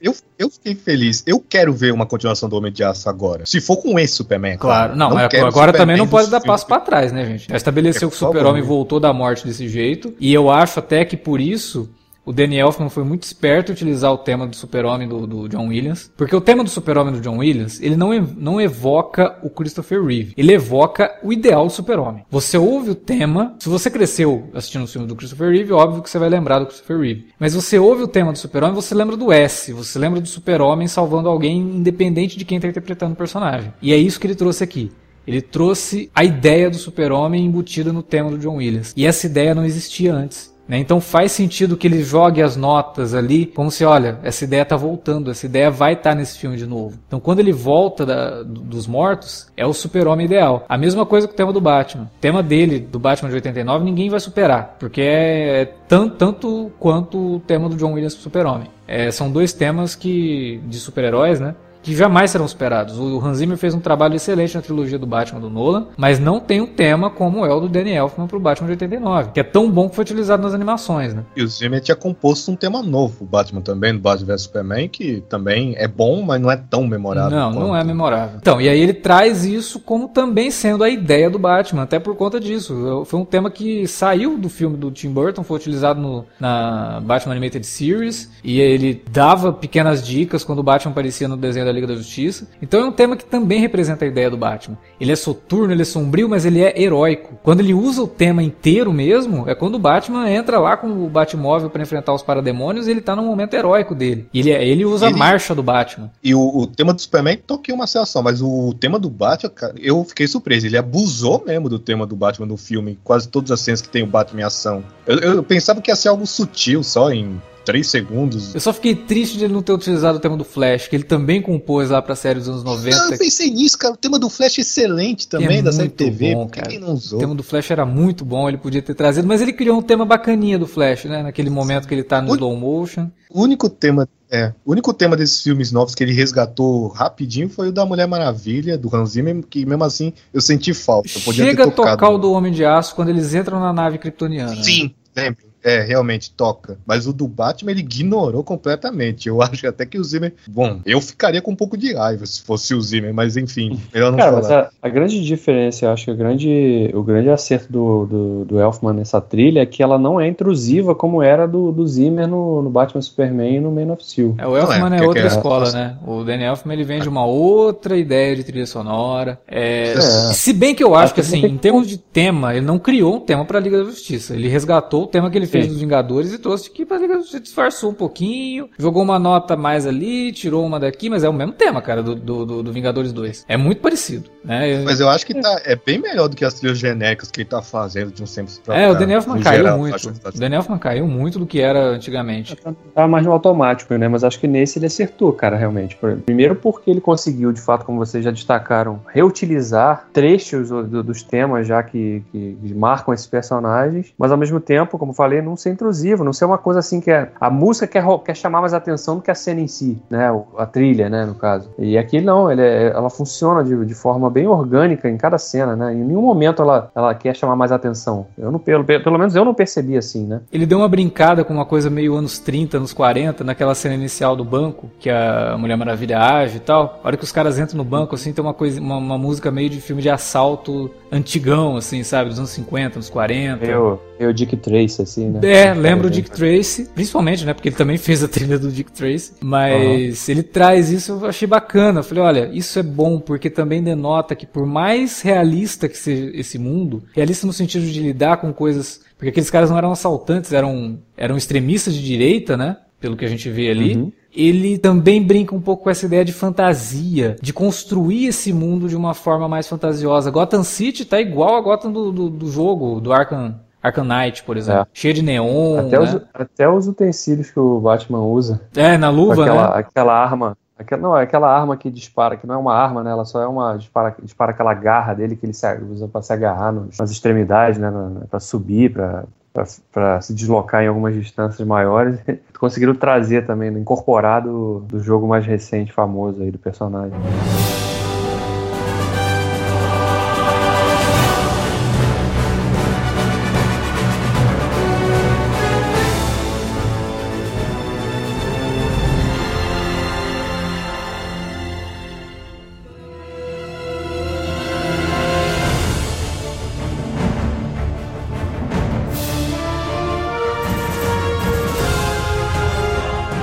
Eu, eu fiquei feliz. Eu quero ver uma continuação do Homem de Aço agora. Se for com esse Superman, é Claro, não, mas quero agora também Superman não pode dar passo pra trás, né, gente? Já estabeleceu É, que o. Super-Homem voltou da morte desse jeito, e eu acho até que por isso o Danny Elfman foi muito esperto em utilizar o tema do Super-Homem do, do John Williams, porque o tema do Super-Homem do John Williams, ele não, não evoca o Christopher Reeve, ele evoca o ideal do Super-Homem. Você ouve o tema, se você cresceu assistindo os filmes do Christopher Reeve, óbvio que você vai lembrar do Christopher Reeve. Mas você ouve o tema do Super-Homem, você lembra do S, você lembra do Super-Homem salvando alguém independente de quem está interpretando o personagem. E é isso que ele trouxe aqui. Ele trouxe a ideia do super-homem embutida no tema do John Williams. E essa ideia não existia antes. Né? Então faz sentido que ele jogue as notas ali, como se, olha, essa ideia tá voltando, essa ideia vai estar nesse filme de novo. Então quando ele volta da- do- dos mortos, é o super-homem ideal. A mesma coisa com o tema do Batman. O tema dele, do Batman de 89, ninguém vai superar, porque é, é tan- tanto quanto o tema do John Williams pro super-homem. É, são dois temas que de super-heróis, né? Que jamais serão superados. O Hans Zimmer fez um trabalho excelente na trilogia do Batman do Nolan, mas não tem um tema como é o do Danny Elfman pro Batman de 89, que é tão bom que foi utilizado nas animações, né? E o Zimmer tinha composto um tema novo, o Batman também, do Batman vs Superman, que também é bom, mas não é tão memorável. Não, não quanto. é memorável. Então, e aí ele traz isso como também sendo a ideia do Batman, até por conta disso. Foi um tema que saiu do filme do Tim Burton, foi utilizado no, na Batman Animated Series, e ele dava pequenas dicas quando o Batman aparecia no desenho da Liga da Justiça. Então é um tema que também representa a ideia do Batman. Ele é soturno, ele é sombrio, mas ele é heróico. Quando ele usa o tema inteiro mesmo, é quando o Batman entra lá com o Batmóvel para enfrentar os parademônios e ele tá no momento heróico dele. Ele, ele usa Ele- a marcha do Batman. E o, o tema do Superman toquei uma sensação, mas o tema do Batman, cara, eu fiquei surpreso. Ele abusou mesmo do tema do Batman no filme. Quase todas as cenas que tem o Batman em ação. Eu, eu pensava que ia ser algo sutil, só em três segundos. Eu só fiquei triste de ele não ter utilizado o tema do Flash, que ele também compôs lá pra série dos anos 90. Não, eu pensei nisso, cara. O tema do Flash é excelente também, É da série TV. bom, cara. quem não O usou? tema do Flash era muito bom, ele podia ter trazido, mas ele criou um tema bacaninha do Flash, né? Naquele momento que ele tá no O- slow motion. O único tema. É, o único tema desses filmes novos que ele resgatou rapidinho foi o da Mulher Maravilha, do Hans Zimmer, que mesmo assim eu senti falta. Eu podia Chega a tocar o do Homem de Aço quando eles entram na nave kryptoniana. né? Sim, lembro. É, realmente toca. Mas o do Batman ele ignorou completamente. Eu acho até que o Zimmer. Bom, eu ficaria com um pouco de raiva se fosse o Zimmer, mas enfim, melhor não Cara, mas falar. a, a grande diferença, eu acho que a grande, o grande acerto do, do, do Elfman nessa trilha é que ela não é intrusiva como era do, do Zimmer no, no Batman Superman e no Man of Steel. É, o Elfman é, é, outra é- escola, né? O Danny Elfman ele vem de uma outra ideia de trilha sonora. É, É. Se bem que eu acho Acho que que assim, que- em termos de tema, ele não criou um tema pra Liga da Justiça. Ele resgatou o tema que ele fez Sim. dos Vingadores e trouxe aqui pra Liga da Justiça. Disfarçou um pouquinho, jogou uma nota mais ali, tirou uma daqui, mas é o mesmo tema, cara, do, do, do- do Vingadores 2. É muito parecido, né? Mas eu acho que tá, é bem melhor do que as trilhas genéricas que ele tá fazendo de um sempre pra É, o Danny Elfman caiu geral, muito. tá- O Danny Elfman caiu muito do que era antigamente. Tava mais no automático, né? Mas acho que nesse ele acertou, cara, realmente. Primeiro porque ele conseguiu, de fato, como vocês já destacaram, reutilizar trechos do- do- dos temas já que, que marcam esses personagens, mas ao mesmo tempo, como falei, não ser intrusivo, não ser uma coisa assim que é. A música quer, quer chamar mais atenção do que a cena em si, né? A trilha, né, no caso. E aqui não, é- ela funciona de, de forma bem orgânica em cada cena, né? Em nenhum momento ela, ela quer chamar mais atenção. Eu não, pelo, pelo menos eu não percebi assim, né? Ele deu uma brincada com uma coisa meio anos 30, anos 40, naquela cena inicial do banco, que a Mulher Maravilha age e tal. A hora que os caras entram no banco, assim, tem uma coisa, uma, uma música meio de filme de assalto antigão, assim, sabe? Dos anos 50, anos 40. Eu, eu Dick Tracy, assim, né? É, lembro o Dick Tracy, principalmente, né? Porque ele também fez a trilha do Dick Tracy. Mas ele traz isso, eu achei bacana. Eu falei, olha, isso é bom, porque também denota que por mais realista que seja esse mundo, realista no sentido de lidar com coisas. Porque aqueles caras não eram assaltantes, eram, eram extremistas de direita, né? Pelo que a gente vê ali. Uhum. Ele também brinca um pouco com essa ideia de fantasia, de construir esse mundo de uma forma mais fantasiosa. Gotham City tá igual a Gotham do, do, do jogo, do Arkham, Knight, por exemplo. É. Cheia de neon, Até, né? os, até os utensílios que o Batman usa. É, na luva, aquela, né? aquela arma. Aquela, não, é aquela arma que dispara, que não é uma arma, né? Ela só é uma. Dispara, dispara aquela garra dele que ele se, usa pra se agarrar nos- nas extremidades, né? na- Pra subir, pra, pra, pra se deslocar em algumas distâncias maiores. Conseguiram trazer também, né, incorporar do, do jogo mais recente, famoso aí do personagem.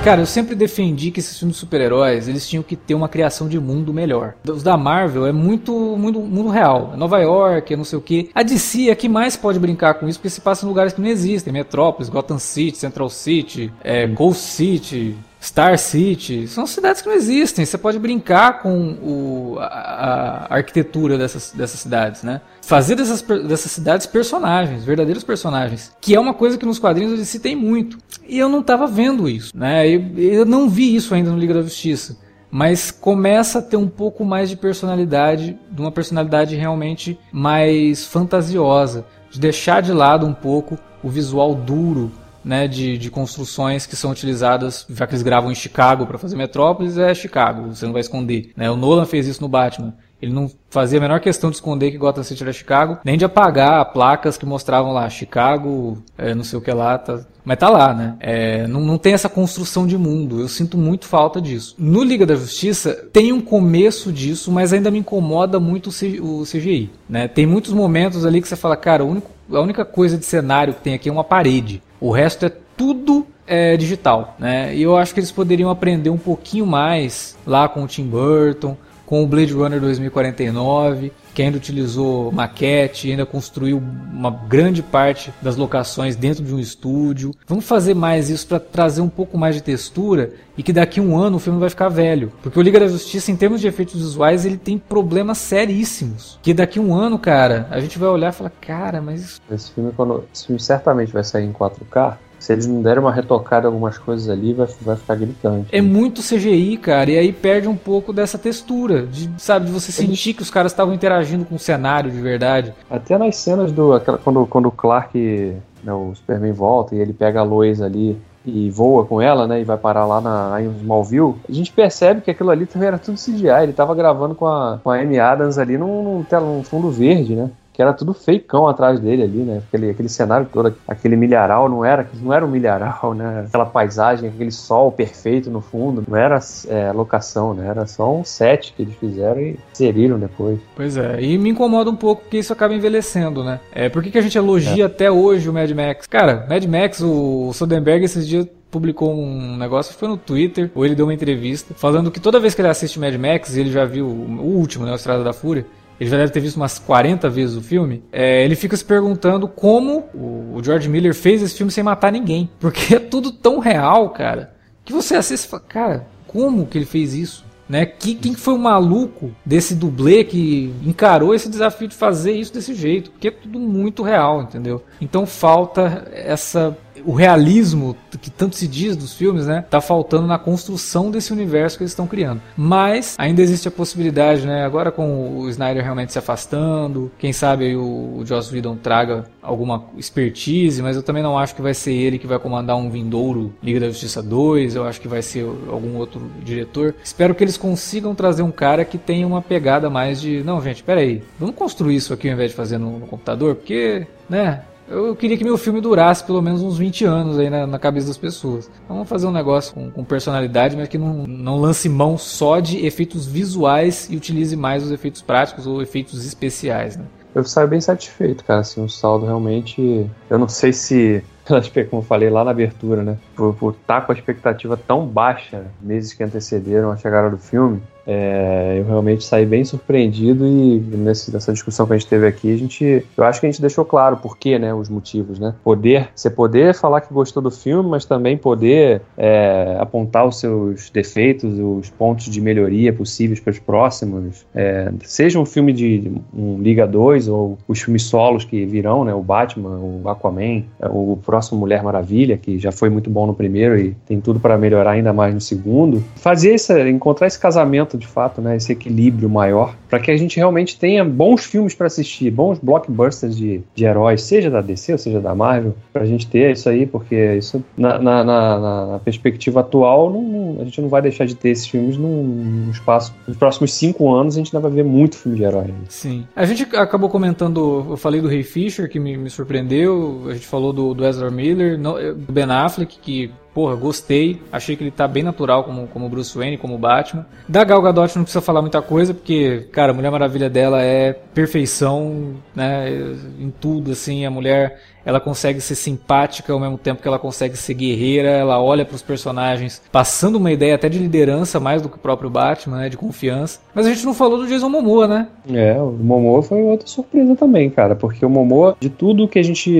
Cara, eu sempre defendi que esses filmes de super-heróis, eles tinham que ter uma criação de mundo melhor. Os da Marvel é muito mundo, mundo real. É Nova York, é não sei o que. A DC é que mais pode brincar com isso, porque se passa em lugares que não existem. Metrópolis, Gotham City, Central City, é, Coast City... Star City, são cidades que não existem. Você pode brincar com o, a, a arquitetura dessas, dessas cidades, né? Fazer dessas, dessas cidades personagens, verdadeiros personagens, que é uma coisa que nos quadrinhos DC tem muito. E eu não estava vendo isso, né? Eu, eu não vi isso ainda no Liga da Justiça. Mas começa a ter um pouco mais de personalidade, de uma personalidade realmente mais fantasiosa, de deixar de lado um pouco o visual duro né, de, de construções que são utilizadas, já que eles gravam em Chicago para fazer Metrópolis, é Chicago, você não vai esconder. Né? O Nolan fez isso no Batman. Ele não fazia a menor questão de esconder que Gotham City era Chicago, nem de apagar placas que mostravam lá Chicago, é, não sei o que lá, tá, mas tá lá, né? É, não, não tem essa construção de mundo. Eu sinto muito falta disso. No Liga da Justiça tem um começo disso, mas ainda me incomoda muito o, CGI. Né? Tem muitos momentos ali que você fala, cara, o único- a única coisa de cenário que tem aqui é uma parede. O resto é tudo é, digital, né? E eu acho que eles poderiam aprender um pouquinho mais lá com o Tim Burton, com o Blade Runner 2049, que ainda utilizou maquete, ainda construiu uma grande parte das locações dentro de um estúdio. Vamos fazer mais isso para trazer um pouco mais de textura e que daqui a um ano o filme vai ficar velho. Porque o Liga da Justiça, em termos de efeitos visuais, ele tem problemas seríssimos. Que daqui a um ano, cara, a gente vai olhar e falar, cara, mas Esse filme, quando, esse filme certamente vai sair em 4K. Se eles não derem uma retocada em algumas coisas ali, vai, vai ficar gritante. é muito CGI, cara, e aí perde um pouco dessa textura, de, sabe, de você sentir que os caras estavam interagindo com o cenário de verdade. Até nas cenas do. Aquela, quando, quando o Clark, né, o Superman volta e ele pega a Lois ali e voa com ela, né? E vai parar lá na em Smallville, a gente percebe que aquilo ali também era tudo CGI. Ele tava gravando com a, com a Amy Adams ali num, num, num fundo verde, né? Que era tudo feicão atrás dele ali, né? Aquele, aquele cenário todo, aquele milharal, não era, não era um milharal, né? Aquela paisagem, aquele sol perfeito no fundo, não era é, locação, né? Era só um set que eles fizeram e inseriram depois. Pois é, e me incomoda um pouco porque isso acaba envelhecendo, né? É, por que, que a gente elogia até hoje o Mad Max? Cara, Mad Max, o Soderbergh esses dias publicou um negócio, foi no Twitter, ou ele deu uma entrevista, falando que toda vez que ele assiste Mad Max, ele já viu o último, né, o Estrada da Fúria, ele já deve ter visto umas 40 vezes o filme, é, ele fica se perguntando como o, George Miller fez esse filme sem matar ninguém. Porque é tudo tão real, cara, que você assiste e fala, cara, como que ele fez isso? Né? Que, quem foi o maluco desse dublê que encarou esse desafio de fazer isso desse jeito? Porque é tudo muito real, entendeu? Então falta essa o realismo que tanto se diz dos filmes, né, tá faltando na construção desse universo que eles estão criando. Mas ainda existe a possibilidade, né, agora com o Snyder realmente se afastando, quem sabe o, o Joss Whedon traga alguma expertise, mas eu também não acho que vai ser ele que vai comandar um vindouro Liga da Justiça 2, eu acho que vai ser algum outro diretor. Espero que eles consigam trazer um cara que tenha uma pegada mais de, não, gente, peraí, vamos construir isso aqui ao invés de fazer no, no computador, porque, né, eu queria que meu filme durasse pelo menos uns 20 anos aí na, na cabeça das pessoas. Então vamos fazer um negócio com, com, personalidade, mas que não, não lance mão só de efeitos visuais e utilize mais os efeitos práticos ou efeitos especiais, né? Eu saio bem satisfeito, cara. Assim, o saldo realmente. Eu não sei se como eu falei lá na abertura, né? Por estar tá com a expectativa tão baixa meses que antecederam a chegada do filme, é, eu realmente saí bem surpreendido e nesse, nessa discussão que a gente teve aqui, a gente, eu acho que a gente deixou claro por quê, né, os motivos, né? Poder, você poder falar que gostou do filme, mas também poder é, apontar os seus defeitos, os pontos de melhoria possíveis para os próximos, é, seja um filme de um Liga 2 ou os filmes solos que virão, né, o Batman, o Aquaman, o próximo Mulher Maravilha, que já foi muito bom no primeiro e tem tudo para melhorar ainda mais no segundo. Fazer isso, encontrar esse casamento de fato, né, esse equilíbrio maior, para que a gente realmente tenha bons filmes para assistir, bons blockbusters de, de heróis, seja da DC ou seja da Marvel, para a gente ter isso aí, porque isso na, na, na, na perspectiva atual, não, a gente não vai deixar de ter esses filmes num, espaço. Nos próximos cinco anos a gente ainda vai ver muito filme de herói. Sim. A gente acabou comentando, eu falei do Ray Fisher, que me, me surpreendeu, a gente falou do, do Ezra Miller, do Ben Affleck, que porra, gostei. Achei que ele tá bem natural como, como Bruce Wayne, como Batman. Da Gal Gadot não precisa falar muita coisa, porque, cara, a Mulher Maravilha dela é perfeição, né, em tudo, assim. A mulher ela consegue ser simpática ao mesmo tempo que ela consegue ser guerreira, ela olha para os personagens passando uma ideia até de liderança mais do que o próprio Batman, né, de confiança. Mas a gente não falou do Jason Momoa, né? É, o Momoa foi outra surpresa também, cara, porque o Momoa, de tudo que a gente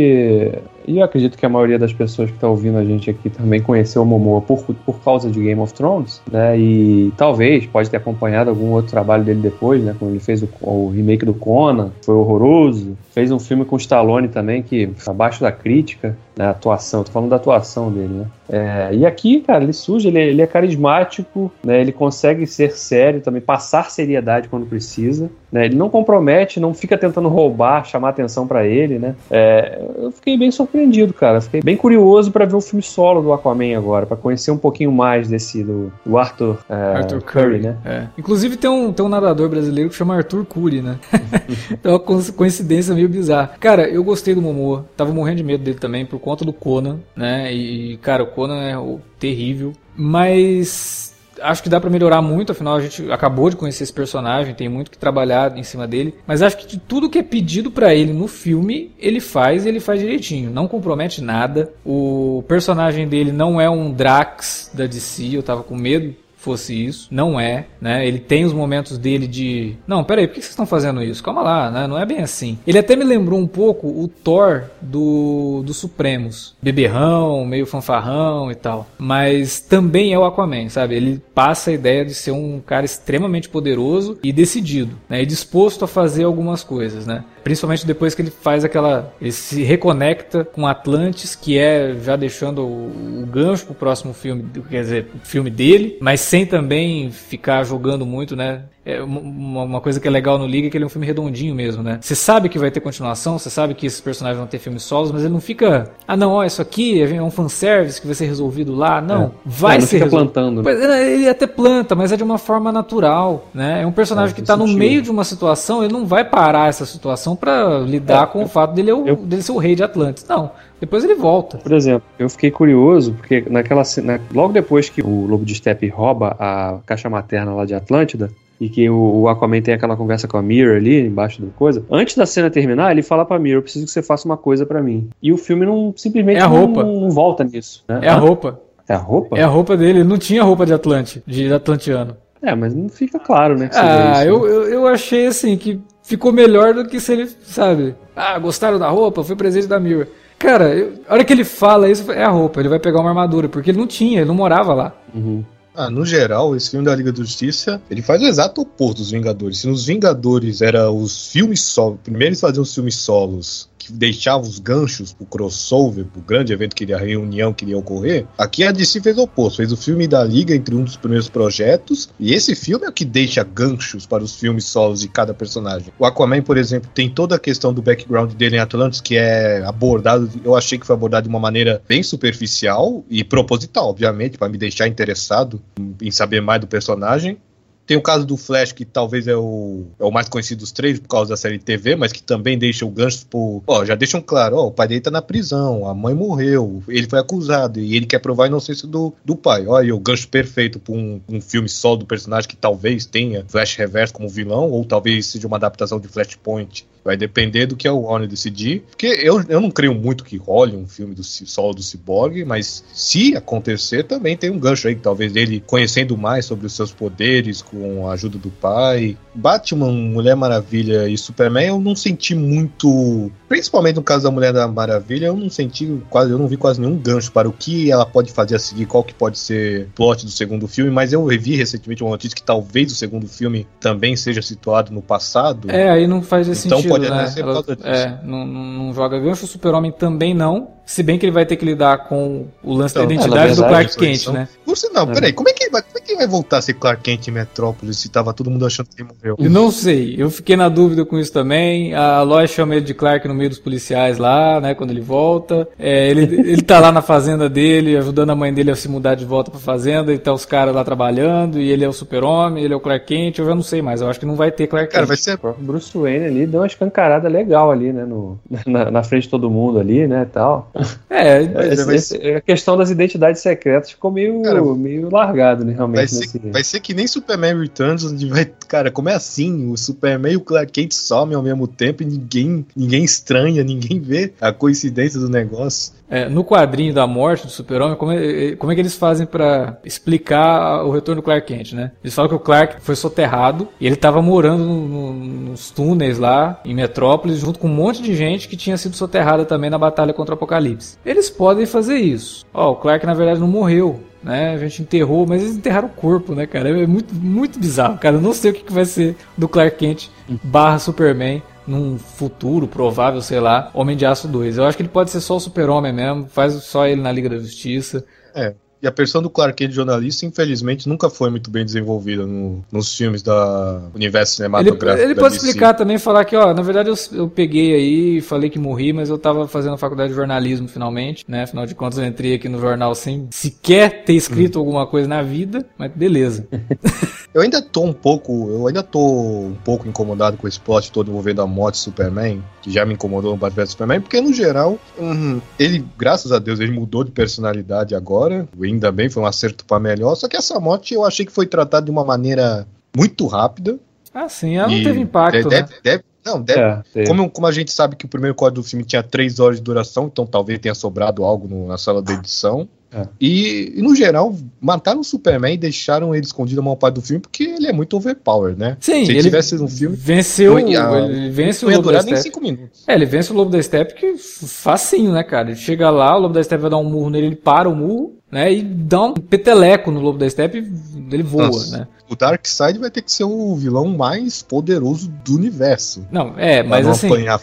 e eu acredito que a maioria das pessoas que está ouvindo a gente aqui também conheceu o Momoa por, por causa de Game of Thrones, né? E talvez pode ter acompanhado algum outro trabalho dele depois, né? Quando ele fez o, o remake do Conan, foi horroroso. Fez um filme com Stallone também que abaixo da crítica, né? Atuação, tô falando da atuação dele, né? É, e aqui, cara, ele surge, ele, é, ele, é carismático, né? Ele consegue ser sério também, passar seriedade quando precisa, né? Ele não compromete, não fica tentando roubar, chamar atenção para ele, né? É, eu fiquei bem surpreendido, cara. Fiquei bem curioso para ver o filme solo do Aquaman agora, para conhecer um pouquinho mais desse do, do Arthur, é, Arthur Curry, Curry, né? É. Inclusive tem um, tem um nadador brasileiro que chama Arthur Curry, né? é uma coincidência meio bizarra. Cara, eu gostei do Momoa, tava morrendo de medo dele também por conta do Conan, né? E cara, o Conan é terrível, mas acho que dá para melhorar muito, afinal a gente acabou de conhecer esse personagem, tem muito que trabalhar em cima dele, mas acho que de tudo que é pedido para ele no filme, ele faz e ele faz direitinho, não compromete nada. O personagem dele não é um Drax da DC, eu tava com medo fosse isso. Não é, né? Ele tem os momentos dele de. Não, peraí, por que vocês estão fazendo isso? Calma lá, né? Não é bem assim. Ele até me lembrou um pouco o Thor do, do Supremos. Beberrão, meio fanfarrão e tal. Mas também é o Aquaman, sabe? Ele passa a ideia de ser um cara extremamente poderoso e decidido, né? E disposto a fazer algumas coisas, né? Principalmente depois que ele faz aquela. Ele se reconecta com Atlantis, que é já deixando o, o gancho pro próximo filme, quer dizer, filme dele, mas sem também ficar jogando muito, né? É uma, uma, coisa que é legal no Liga é que ele é um filme redondinho mesmo, né? Você sabe que vai ter continuação, você sabe que esses personagens vão ter filmes solos, mas ele não fica, ah não, ó, isso aqui é um fanservice que vai ser resolvido lá. Não, é. vai é, não ser fica plantando. Né? Ele até planta, mas é de uma forma natural, né? É um personagem é, que está no meio de uma situação, ele não vai parar essa situação para lidar é, com o fato dele, é o, eu... dele ser o rei de Atlantis. Não, depois ele volta. Por exemplo, eu fiquei curioso, porque naquela na, logo depois que o Lobo de Steppe rouba a caixa materna lá de Atlântida, e que o, o, Aquaman tem aquela conversa com a Mirror ali, embaixo da coisa. Antes da cena terminar, ele fala pra Mirror, eu preciso que você faça uma coisa para mim. E o filme não simplesmente é a roupa. Não, não volta nisso. Né? É a roupa. É a roupa? É a roupa dele, ele não tinha roupa de Atlante, de Atlantiano. É, mas não fica claro, né? ah, isso, eu, né? eu, eu achei assim que ficou melhor do que se ele, sabe? Ah, gostaram da roupa? Foi presente da Mira. Cara, eu, a hora que ele fala isso, é a roupa. Ele vai pegar uma armadura, porque ele não tinha, ele não morava lá. Uhum. Ah, no geral, esse filme da Liga da Justiça, ele faz o exato oposto dos Vingadores. Se nos Vingadores era os filmes solos, primeiro eles faziam os filmes solos, que deixavam os ganchos pro crossover, pro grande evento que a reunião que iria ocorrer, aqui a DC fez o oposto, fez o filme da Liga entre um dos primeiros projetos, e esse filme é o que deixa ganchos para os filmes solos de cada personagem. O Aquaman, por exemplo, tem toda a questão do background dele em Atlantis, que é abordado, eu achei que foi abordado de uma maneira bem superficial e proposital, obviamente, para me deixar interessado em saber mais do personagem. Tem o caso do Flash, que talvez é o, é o mais conhecido dos três por causa da série TV, mas que também deixa o gancho por. Ó, já deixam claro, ó, o pai dele tá na prisão, a mãe morreu, ele foi acusado e ele quer provar a inocência do, do pai. Olha o gancho perfeito pra um, um filme só do personagem que talvez tenha Flash Reverso como vilão, ou talvez seja uma adaptação de Flashpoint Vai depender do que a Warner decidir. Porque eu, eu não creio muito que role um filme do solo do Cyborg, mas se acontecer, também tem um gancho aí, talvez ele conhecendo mais sobre os seus poderes com a ajuda do pai. Batman, Mulher Maravilha e Superman, eu não senti muito. Principalmente no caso da Mulher da Maravilha, eu não senti quase, eu não vi quase nenhum gancho para o que ela pode fazer a seguir, qual que pode ser o plot do segundo filme, mas eu revi recentemente uma notícia que talvez o segundo filme também seja situado no passado. É, aí não faz esse Então sentido, pode né? até ser Ela- causa disso. é, não, não, joga gancho, o Super-Homem também não. Se bem que ele vai ter que lidar com o lance Então, da é, identidade na do Clark Kent, né? Por sinal, peraí, como é, que ele vai, como é que vai voltar a ser Clark Kent em Metrópolis se tava todo mundo achando que ele morreu? Eu não sei, eu fiquei na dúvida com isso também. A Lois chama ele de Clark no meio dos policiais lá, né, quando ele volta. É, ele, ele tá lá na fazenda dele, ajudando a mãe dele a se mudar de volta pra fazenda, e tá os caras lá trabalhando, e ele é o super-homem, ele é o Clark Kent, eu já não sei mais, eu acho que não vai ter Clark Cara, Kent. vai ser. O próprio Bruce Wayne ali deu uma escancarada legal ali, né? No, na, na frente de todo mundo ali, né? Tal. É, Esse- esse- a questão das identidades secretas ficou meio, Cara, meio largado, né? Realmente. Vai ser, nesse- vai ser que nem Superman Returns, onde vai. Cara, como é assim? O Superman e o Clark Kent somem ao mesmo tempo e ninguém, ninguém estranha, ninguém vê a coincidência do negócio. É, no quadrinho da morte do Super-Homem, como é, como é que eles fazem pra explicar o retorno do Clark Kent, né? Eles falam que o Clark foi soterrado e ele tava morando no- no- nos túneis lá em Metrópolis, junto com um monte de gente que tinha sido soterrada também na batalha contra o Apocalipse. Eles podem fazer isso. Ó, o Clark na verdade não morreu. Né, a gente enterrou, mas eles enterraram o corpo, né, cara? É muito, muito bizarro, cara. Eu não sei o que, que vai ser do Clark Kent barra Superman num futuro provável, sei lá, Homem de Aço 2. Eu acho que ele pode ser só o Super-Homem mesmo, faz só ele na Liga da Justiça. É. E a persona do Clark Kent jornalista, infelizmente, nunca foi muito bem desenvolvida no- nos filmes da universo Ele, cinematográfico. ele da pode DC. explicar também, falar que, ó, na verdade eu, eu peguei aí, falei que morri, mas eu tava fazendo a faculdade de jornalismo finalmente, né? Afinal de contas eu entrei aqui no jornal sem sequer ter escrito alguma coisa na vida, mas beleza. Eu ainda tô um pouco, eu ainda tô um pouco incomodado com esse plot todo envolvendo a morte do Superman, que já me incomodou no Batman Superman, porque no geral, hum, ele, graças a Deus, ele mudou de personalidade agora, ainda bem, foi um acerto pra melhor, só que essa morte eu achei que foi tratada de uma maneira muito rápida. Ah, sim, ela não teve impacto, deve, né? deve- não, deve, É, como, como a gente sabe que o primeiro código do filme tinha três horas de duração, então talvez tenha sobrado algo no- na sala da edição. É. E, e, no geral, mataram o Superman e deixaram ele escondido a maior parte do filme porque ele é muito overpower, né? Sim, Se ele tivesse no filme, venceu, não ia- ele vence o Lobo da durar nem Steppe. cinco minutos. É, ele vence o Lobo da Steppe que facinho, né, cara? Ele chega lá, o Lobo da Steppe vai dar um murro nele, ele para o murro, né, e dá um peteleco no Lobo da Steppe e ele voa, Nossa. né? O Darkseid vai ter que ser o vilão mais poderoso do universo. Não, é, pra mas não assim... apanhar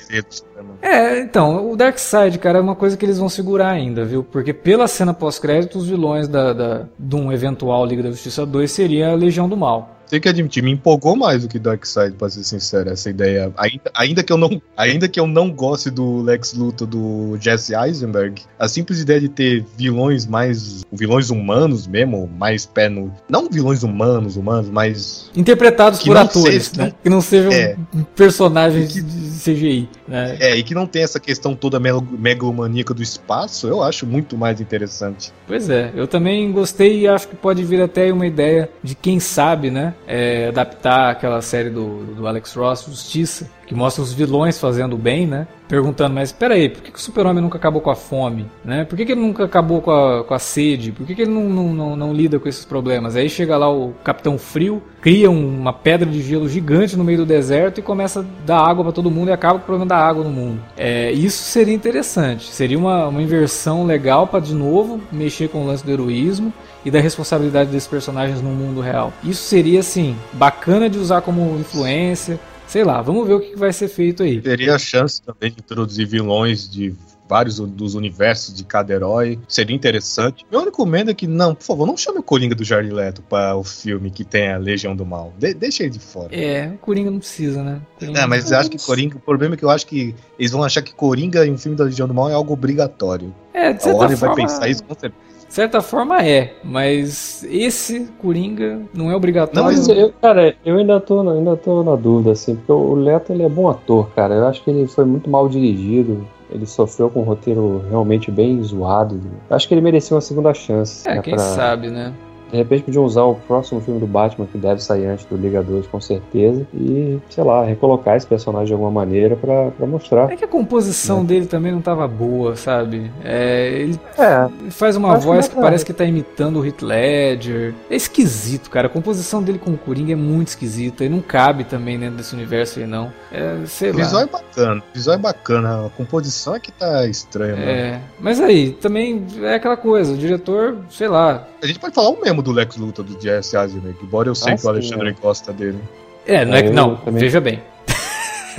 É, então, o Darkseid, cara, é uma coisa que eles vão segurar ainda, viu? Porque pela cena pós-crédito, os vilões da, da, de um eventual Liga da Justiça 2 seria a Legião do Mal. Tem que admitir, me empolgou mais do que Darkseid, pra ser sincero, essa ideia. Ainda, ainda, que eu não, ainda que eu não goste do Lex Luthor do Jesse Eisenberg, a simples ideia de ter vilões mais. vilões humanos mesmo, mais pé no. Não vilões humanos, humanos, mas. Interpretados Que por atores, seja- né? Que não sejam É. personagens de CGI, né? É, e que não tem essa questão toda megalomaníaca do espaço, eu acho muito mais interessante. Pois é, eu também gostei e acho que pode vir até uma ideia de quem sabe, né? É, adaptar aquela série do, do Alex Ross, Justiça, que mostra os vilões fazendo bem, né? perguntando, mas peraí, por que, que o super-homem nunca acabou com a fome? Né? Por que, que ele nunca acabou com a, com a sede? Por que, que ele não, não, não, não lida com esses problemas? Aí chega lá o Capitão Frio, cria uma pedra de gelo gigante no meio do deserto e começa a dar água para todo mundo e acaba com o problema da água no mundo. É, isso seria interessante, seria uma, uma inversão legal para de novo mexer com o lance do heroísmo e da responsabilidade desses personagens no mundo real. Isso seria assim bacana de usar como influência. Sei lá, vamos ver o que vai ser feito aí. Teria a chance também de introduzir vilões de vários dos universos de cada herói. Seria interessante. Meu único medo é que, não, por favor, não chame o Coringa do Jared Leto para o filme que tem a Legião do Mal. De deixa ele de fora. É, o Coringa não precisa, né? Coringa é, mas eu acho que Coringa. O problema é que eu acho que eles vão achar que Coringa em um filme da Legião do Mal é algo obrigatório. É, de a certa Warner forma, vai pensar isso com certeza. De certa forma é, mas esse Coringa não é obrigatório. Não, mas eu, cara, eu ainda tô, na- ainda tô na dúvida, assim, porque o Leto ele é bom ator, cara. Eu acho que ele foi muito mal dirigido. Ele sofreu com um roteiro realmente bem zoado. Eu acho que ele merecia uma segunda chance. É, né, quem pra- sabe, né? De repente podiam usar o próximo filme do Batman, que deve sair antes do Liga 2, com certeza, e, sei lá, recolocar esse personagem de alguma maneira pra, pra mostrar. É que a composição dele também não tava boa, sabe? É, ele É, faz uma que voz que pra- parece que tá imitando o Heath Ledger. É esquisito, cara. A composição dele com o Coringa é muito esquisita e não cabe também dentro desse universo aí, não. É, sei O visual lá. é bacana, o visual é bacana, a composição é que tá estranha, né? É, mas aí, também é aquela coisa, o diretor, sei lá. A gente pode falar o mesmo do Lex Luthor, do Jesse Eisenberg, embora eu sei Ah, que o sim, Alexandre gosta dele. É, não é que. Não, também. veja bem.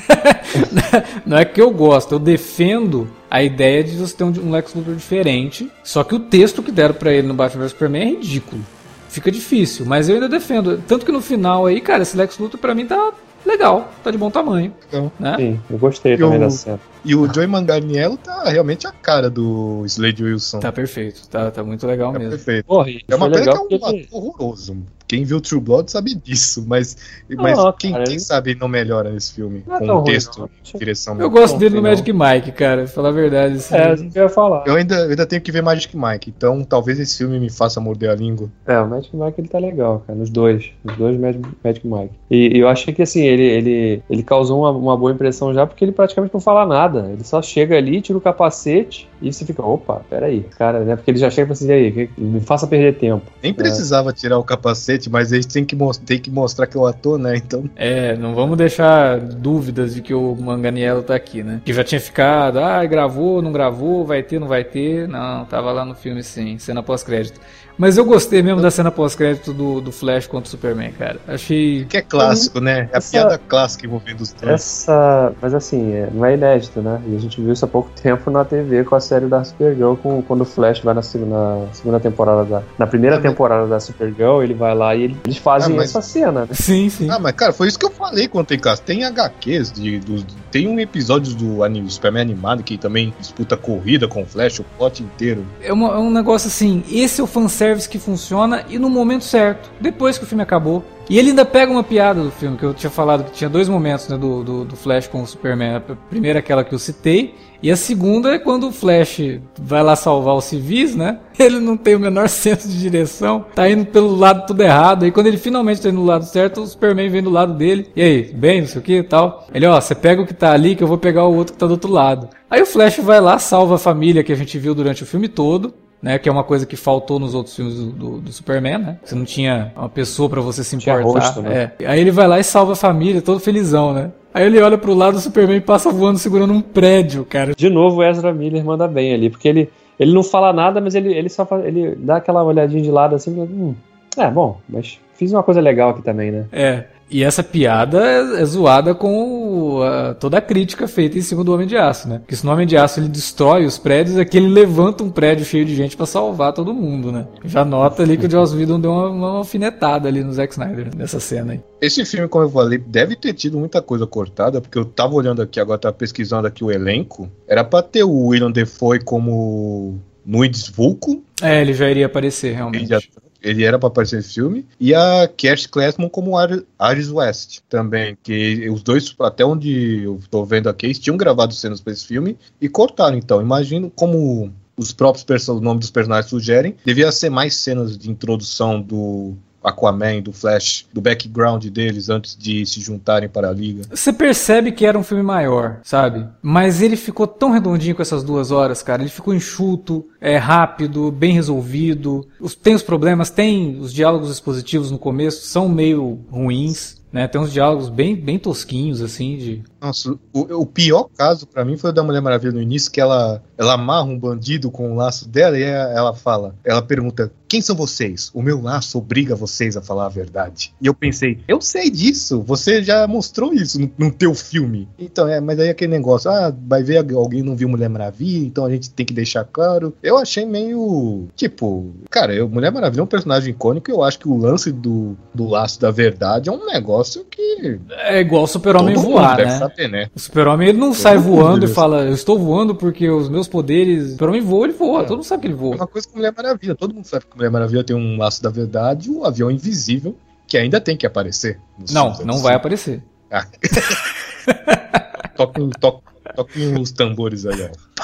não é que eu gosto, eu defendo a ideia de você ter um Lex Luthor diferente. Só que o texto que deram pra ele no Batman vs Superman é ridículo. Fica difícil, mas eu ainda defendo. Tanto que no final aí, cara, esse Lex Luthor pra mim tá legal, tá de bom tamanho. Então, Né? sim, eu gostei E também o- da cena. E o Joey Manganiello tá realmente a cara do Slade Wilson. Tá perfeito, tá, tá muito legal Tá mesmo. perfeito. Porra, É uma pena legal que é um ator horroroso. Quem viu True Blood sabe disso, mas, mas Não, quem, cara, quem ele- sabe não melhora nesse filme. Não é com o ruim, texto e direção. Eu gosto dele no Magic Mike, cara, pra falar a verdade. assim. É, eu ia falar. Eu ainda, eu ainda tenho que ver Magic Mike, então talvez esse filme me faça morder a língua. É, o Magic Mike ele tá legal, cara, nos dois. Nos dois Magic, Magic Mike. E, e eu achei que assim, ele, ele, ele causou uma, uma boa impressão já, porque ele praticamente não fala nada. Ele só chega ali, tira o capacete e você fica, opa, peraí, cara, né? Porque ele já chega e fala assim, e aí, me faça perder tempo. Nem precisava tirar o capacete, mas eles têm que, mos- tem que mostrar que é o ator, né? Então, É, não vamos deixar dúvidas de que o Manganiello tá aqui, né? Que já tinha ficado, ah, gravou, não gravou, vai ter, não vai ter. Não, tava lá no filme sim, cena pós-crédito. Mas eu gostei mesmo da cena pós-crédito do, do Flash contra o Superman, cara. Achei. que é clássico, né? É a Essa- piada clássica envolvendo os dois. Essa. Mas assim, é, não é inédito, né? E a gente viu isso há pouco tempo na TV com a série da Supergirl, com, quando o Flash vai na segunda, segunda temporada da. Na primeira Ah, mas- temporada da Supergirl, ele vai lá e ele- eles fazem Ah, mas- essa cena, né? Sim, sim. Ah, mas cara, foi isso que eu falei quando tem caso. Tem HQs, de, dos- tem um episódio do Superman animado que também disputa corrida com o Flash, o plot inteiro. É, uma- é um negócio assim, esse é o fanservice que funciona e no momento certo, depois que o filme acabou. E ele ainda pega uma piada do filme, que eu tinha falado que tinha dois momentos né, do, do, do Flash com o Superman. A primeira aquela que eu citei, e a segunda é quando o Flash vai lá salvar os civis, né? Ele não tem o menor senso de direção, tá indo pelo lado tudo errado. Aí quando ele finalmente tá indo do lado certo, o Superman vem do lado dele. E aí, bem, não sei o que e tal. Ele, ó, você pega o que tá ali que eu vou pegar o outro que tá do outro lado. Aí o Flash vai lá, salva a família que a gente viu durante o filme todo né? Que é uma coisa que faltou nos outros filmes do, do, do Superman, né? Você não tinha uma pessoa pra você se importar. rosto, né? É. Aí ele vai lá e salva a família, todo felizão, né? Aí ele olha pro lado, o Superman passa voando segurando um prédio, cara. De novo, o Ezra Miller manda bem ali, porque ele, ele não fala nada, mas ele, ele só faz- ele dá aquela olhadinha de lado assim, hum, é bom, mas fiz uma coisa legal aqui também, né? É. E essa piada é, é zoada com a- toda a crítica feita em cima do Homem de Aço, né? Porque se no Homem de Aço ele destrói os prédios, aqui ele levanta um prédio cheio de gente pra salvar todo mundo, né? Já nota ali que o Joss Whedon deu uma, uma alfinetada ali no Zack Snyder nessa cena aí. Esse filme, como eu falei, deve ter tido muita coisa cortada, porque eu tava olhando aqui agora, tava pesquisando aqui o elenco. Era pra ter o William Defoe como Nuides Vulco, É, ele já iria aparecer ele, realmente. já- ele era pra aparecer nesse filme, e a Cash Classman como Ar- Ares West também, que os dois, até onde eu tô vendo aqui, eles tinham gravado cenas pra esse filme e cortaram, então. Imagino como os próprios perso- o nome dos personagens sugerem, devia ser mais cenas de introdução do Aquaman, do Flash, do background deles antes de se juntarem para a Liga. Você percebe que era um filme maior, sabe? Mas ele ficou tão redondinho com essas duas horas, cara. Ele ficou enxuto, é rápido, bem resolvido. Tem os problemas, tem os diálogos expositivos no começo, são meio ruins. Né, tem uns diálogos bem, bem tosquinhos, assim, de Nossa, o, o pior caso pra mim foi o da Mulher Maravilha no início, que ela, ela amarra um bandido com o laço dela e ela fala, ela pergunta, quem são vocês? O meu laço obriga vocês a falar a verdade. E eu pensei, eu sei disso, você já mostrou isso no, no teu filme. Então, é, mas aí aquele negócio, ah, vai ver alguém não viu Mulher Maravilha, então a gente tem que deixar claro. Eu achei meio, tipo, cara, eu, Mulher Maravilha é um personagem icônico e eu acho que o lance do, do laço da verdade é um negócio que É igual o super-homem voar, né? saber, né? O super-homem ele não Todo sai voando e fala, eu estou voando porque os meus poderes. O super-homem voa, ele voa. É. Todo mundo sabe que ele É voa. uma coisa com Mulher Maravilha. Todo mundo sabe que Mulher Maravilha tem um laço da verdade o avião invisível que ainda tem que aparecer. Não, não vai aparecer. Ah. toquem, to, toquem os tambores aí, ó.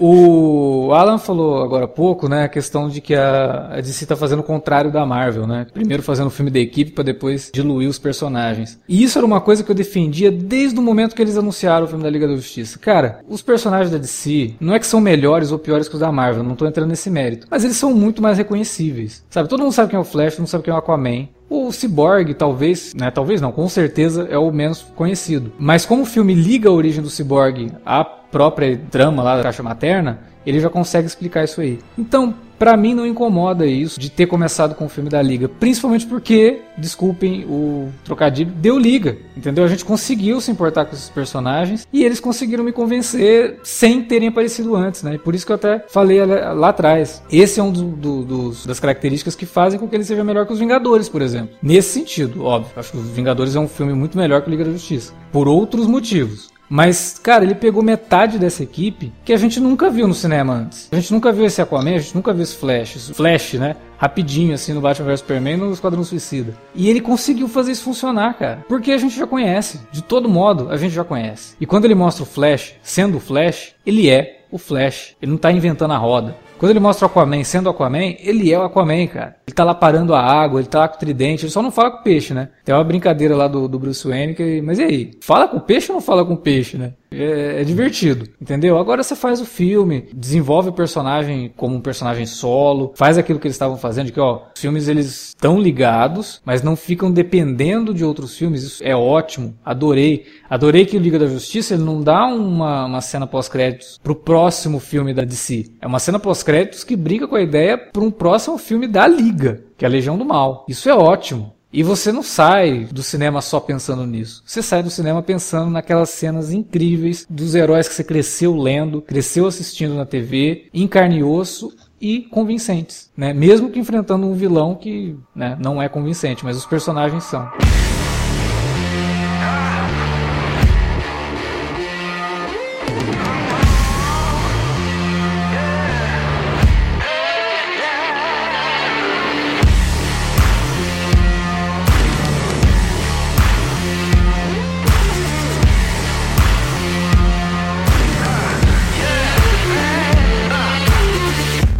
O Alan falou agora há pouco, né, a questão de que a, DC tá fazendo o contrário da Marvel, né? Primeiro fazendo o filme da equipe para depois diluir os personagens. E isso era uma coisa que eu defendia desde o momento que eles anunciaram o filme da Liga da Justiça. Cara, os personagens da DC não é que são melhores ou piores que os da Marvel, não tô entrando nesse mérito, mas eles são muito mais reconhecíveis. Sabe, todo mundo sabe quem é o Flash, mundo sabe quem é o Aquaman. O Cyborg, talvez, né? Talvez não, com certeza é o menos conhecido. Mas como o filme liga a origem do Cyborg à própria trama lá da caixa materna, ele já consegue explicar isso aí. Então, pra mim não incomoda isso de ter começado com o filme da Liga, principalmente porque, desculpem o trocadilho, deu liga, entendeu? A gente conseguiu se importar com esses personagens e eles conseguiram me convencer sem terem aparecido antes, né? E por isso que eu até falei lá atrás. Esse é um do- do- dos, das características que fazem com que ele seja melhor que os Vingadores, por exemplo. Nesse sentido, óbvio. Acho que os Vingadores é um filme muito melhor que o Liga da Justiça. Por outros motivos. Mas, cara, ele pegou metade dessa equipe que a gente nunca viu no cinema antes. A gente nunca viu esse Aquaman, a gente nunca viu esse Flash. Flash, né? Rapidinho, assim, no Batman vs Superman no Esquadrão Suicida. E ele conseguiu fazer isso funcionar, cara. Porque a gente já conhece. De todo modo, a gente já conhece. E quando ele mostra o Flash sendo o Flash, ele é o Flash. Ele não tá inventando a roda. Quando ele mostra o Aquaman sendo Aquaman, ele é o Aquaman, cara. Ele tá lá parando a água, ele tá lá com o tridente, ele só não fala com o peixe, né? Tem uma brincadeira lá do, do Bruce Wayne que. Mas e aí? Fala com o peixe ou não fala com o peixe, né? É, é divertido, entendeu? Agora você faz o filme, desenvolve o personagem como um personagem solo, faz aquilo que eles estavam fazendo, que ó, os filmes eles estão ligados, mas não ficam dependendo de outros filmes. Isso é ótimo, adorei. Adorei que o Liga da Justiça ele não dá uma, uma cena pós-créditos pro próximo filme da DC. É uma cena pós-créditos que briga com a ideia para um próximo filme da Liga, que é a Legião do Mal. Isso é ótimo. E você não sai do cinema só pensando nisso. Você sai do cinema pensando naquelas cenas incríveis dos heróis que você cresceu lendo, cresceu assistindo na TV, em carne e osso e convincentes, né? Mesmo que enfrentando um vilão que né, não é convincente, mas os personagens são.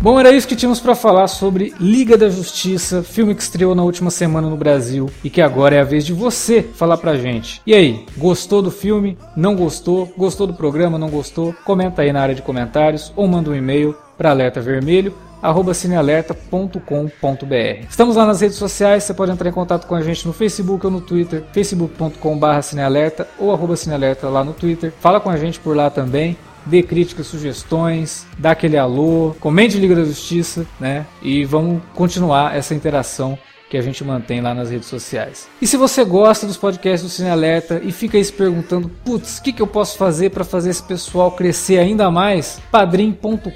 Bom, era isso que tínhamos para falar sobre Liga da Justiça, filme que estreou na última semana no Brasil e que agora é a vez de você falar pra gente. E aí, gostou do filme? Não gostou? Gostou do programa? Não gostou? Comenta aí na área de comentários ou manda um e-mail para alerta vermelho arroba cinealerta.com.br. Estamos lá nas redes sociais, você pode entrar em contato com a gente no Facebook ou no Twitter, facebook.com.br cinealerta ou arroba cinealerta lá no Twitter. Fala com a gente por lá também dê críticas, sugestões, dá aquele alô, comente Liga da Justiça, né? E vamos continuar essa interação que a gente mantém lá nas redes sociais. E se você gosta dos podcasts do Cine Alerta e fica aí se perguntando, putz, o que, que eu posso fazer para fazer esse pessoal crescer ainda mais? padrim.com.br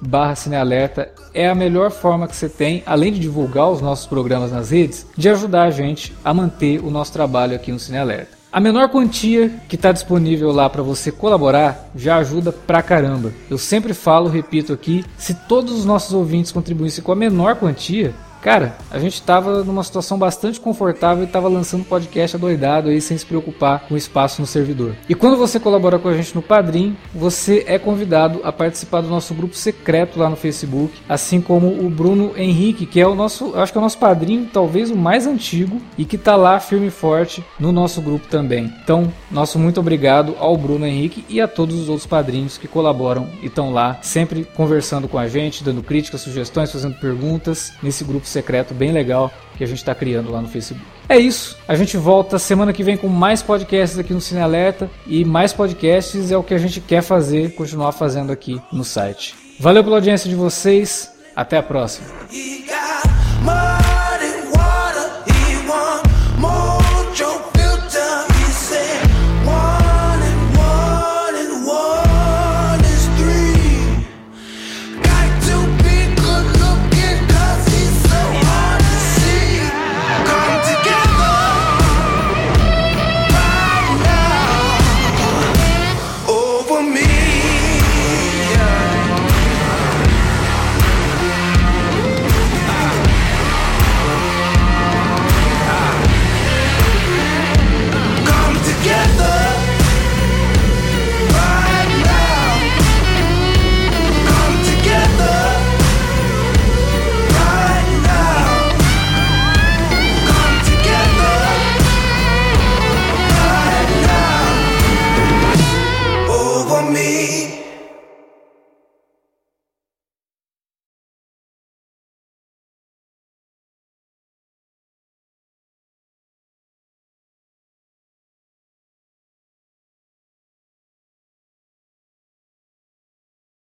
barra Cinealerta é a melhor forma que você tem, além de divulgar os nossos programas nas redes, de ajudar a gente a manter o nosso trabalho aqui no Cine Alerta. A menor quantia que está disponível lá para você colaborar já ajuda pra caramba. Eu sempre falo, repito aqui, se todos os nossos ouvintes contribuíssem com a menor quantia, Cara, a gente tava numa situação bastante confortável e tava lançando podcast adoidado aí sem se preocupar com espaço no servidor. E quando você colabora com a gente no Padrim, você é convidado a participar do nosso grupo secreto lá no Facebook, assim como o Bruno Henrique, que é o nosso, acho que é o nosso padrinho, talvez o mais antigo e que tá lá firme e forte no nosso grupo também. Então, nosso muito obrigado ao Bruno Henrique e a todos os outros padrinhos que colaboram e estão lá sempre conversando com a gente, dando críticas, sugestões, fazendo perguntas nesse grupo secreto bem legal que a gente está criando lá no Facebook. É isso. A gente volta semana que vem com mais podcasts aqui no Cine Alerta e mais podcasts é o que a gente quer fazer, continuar fazendo aqui no site. Valeu pela audiência de vocês. Até a próxima.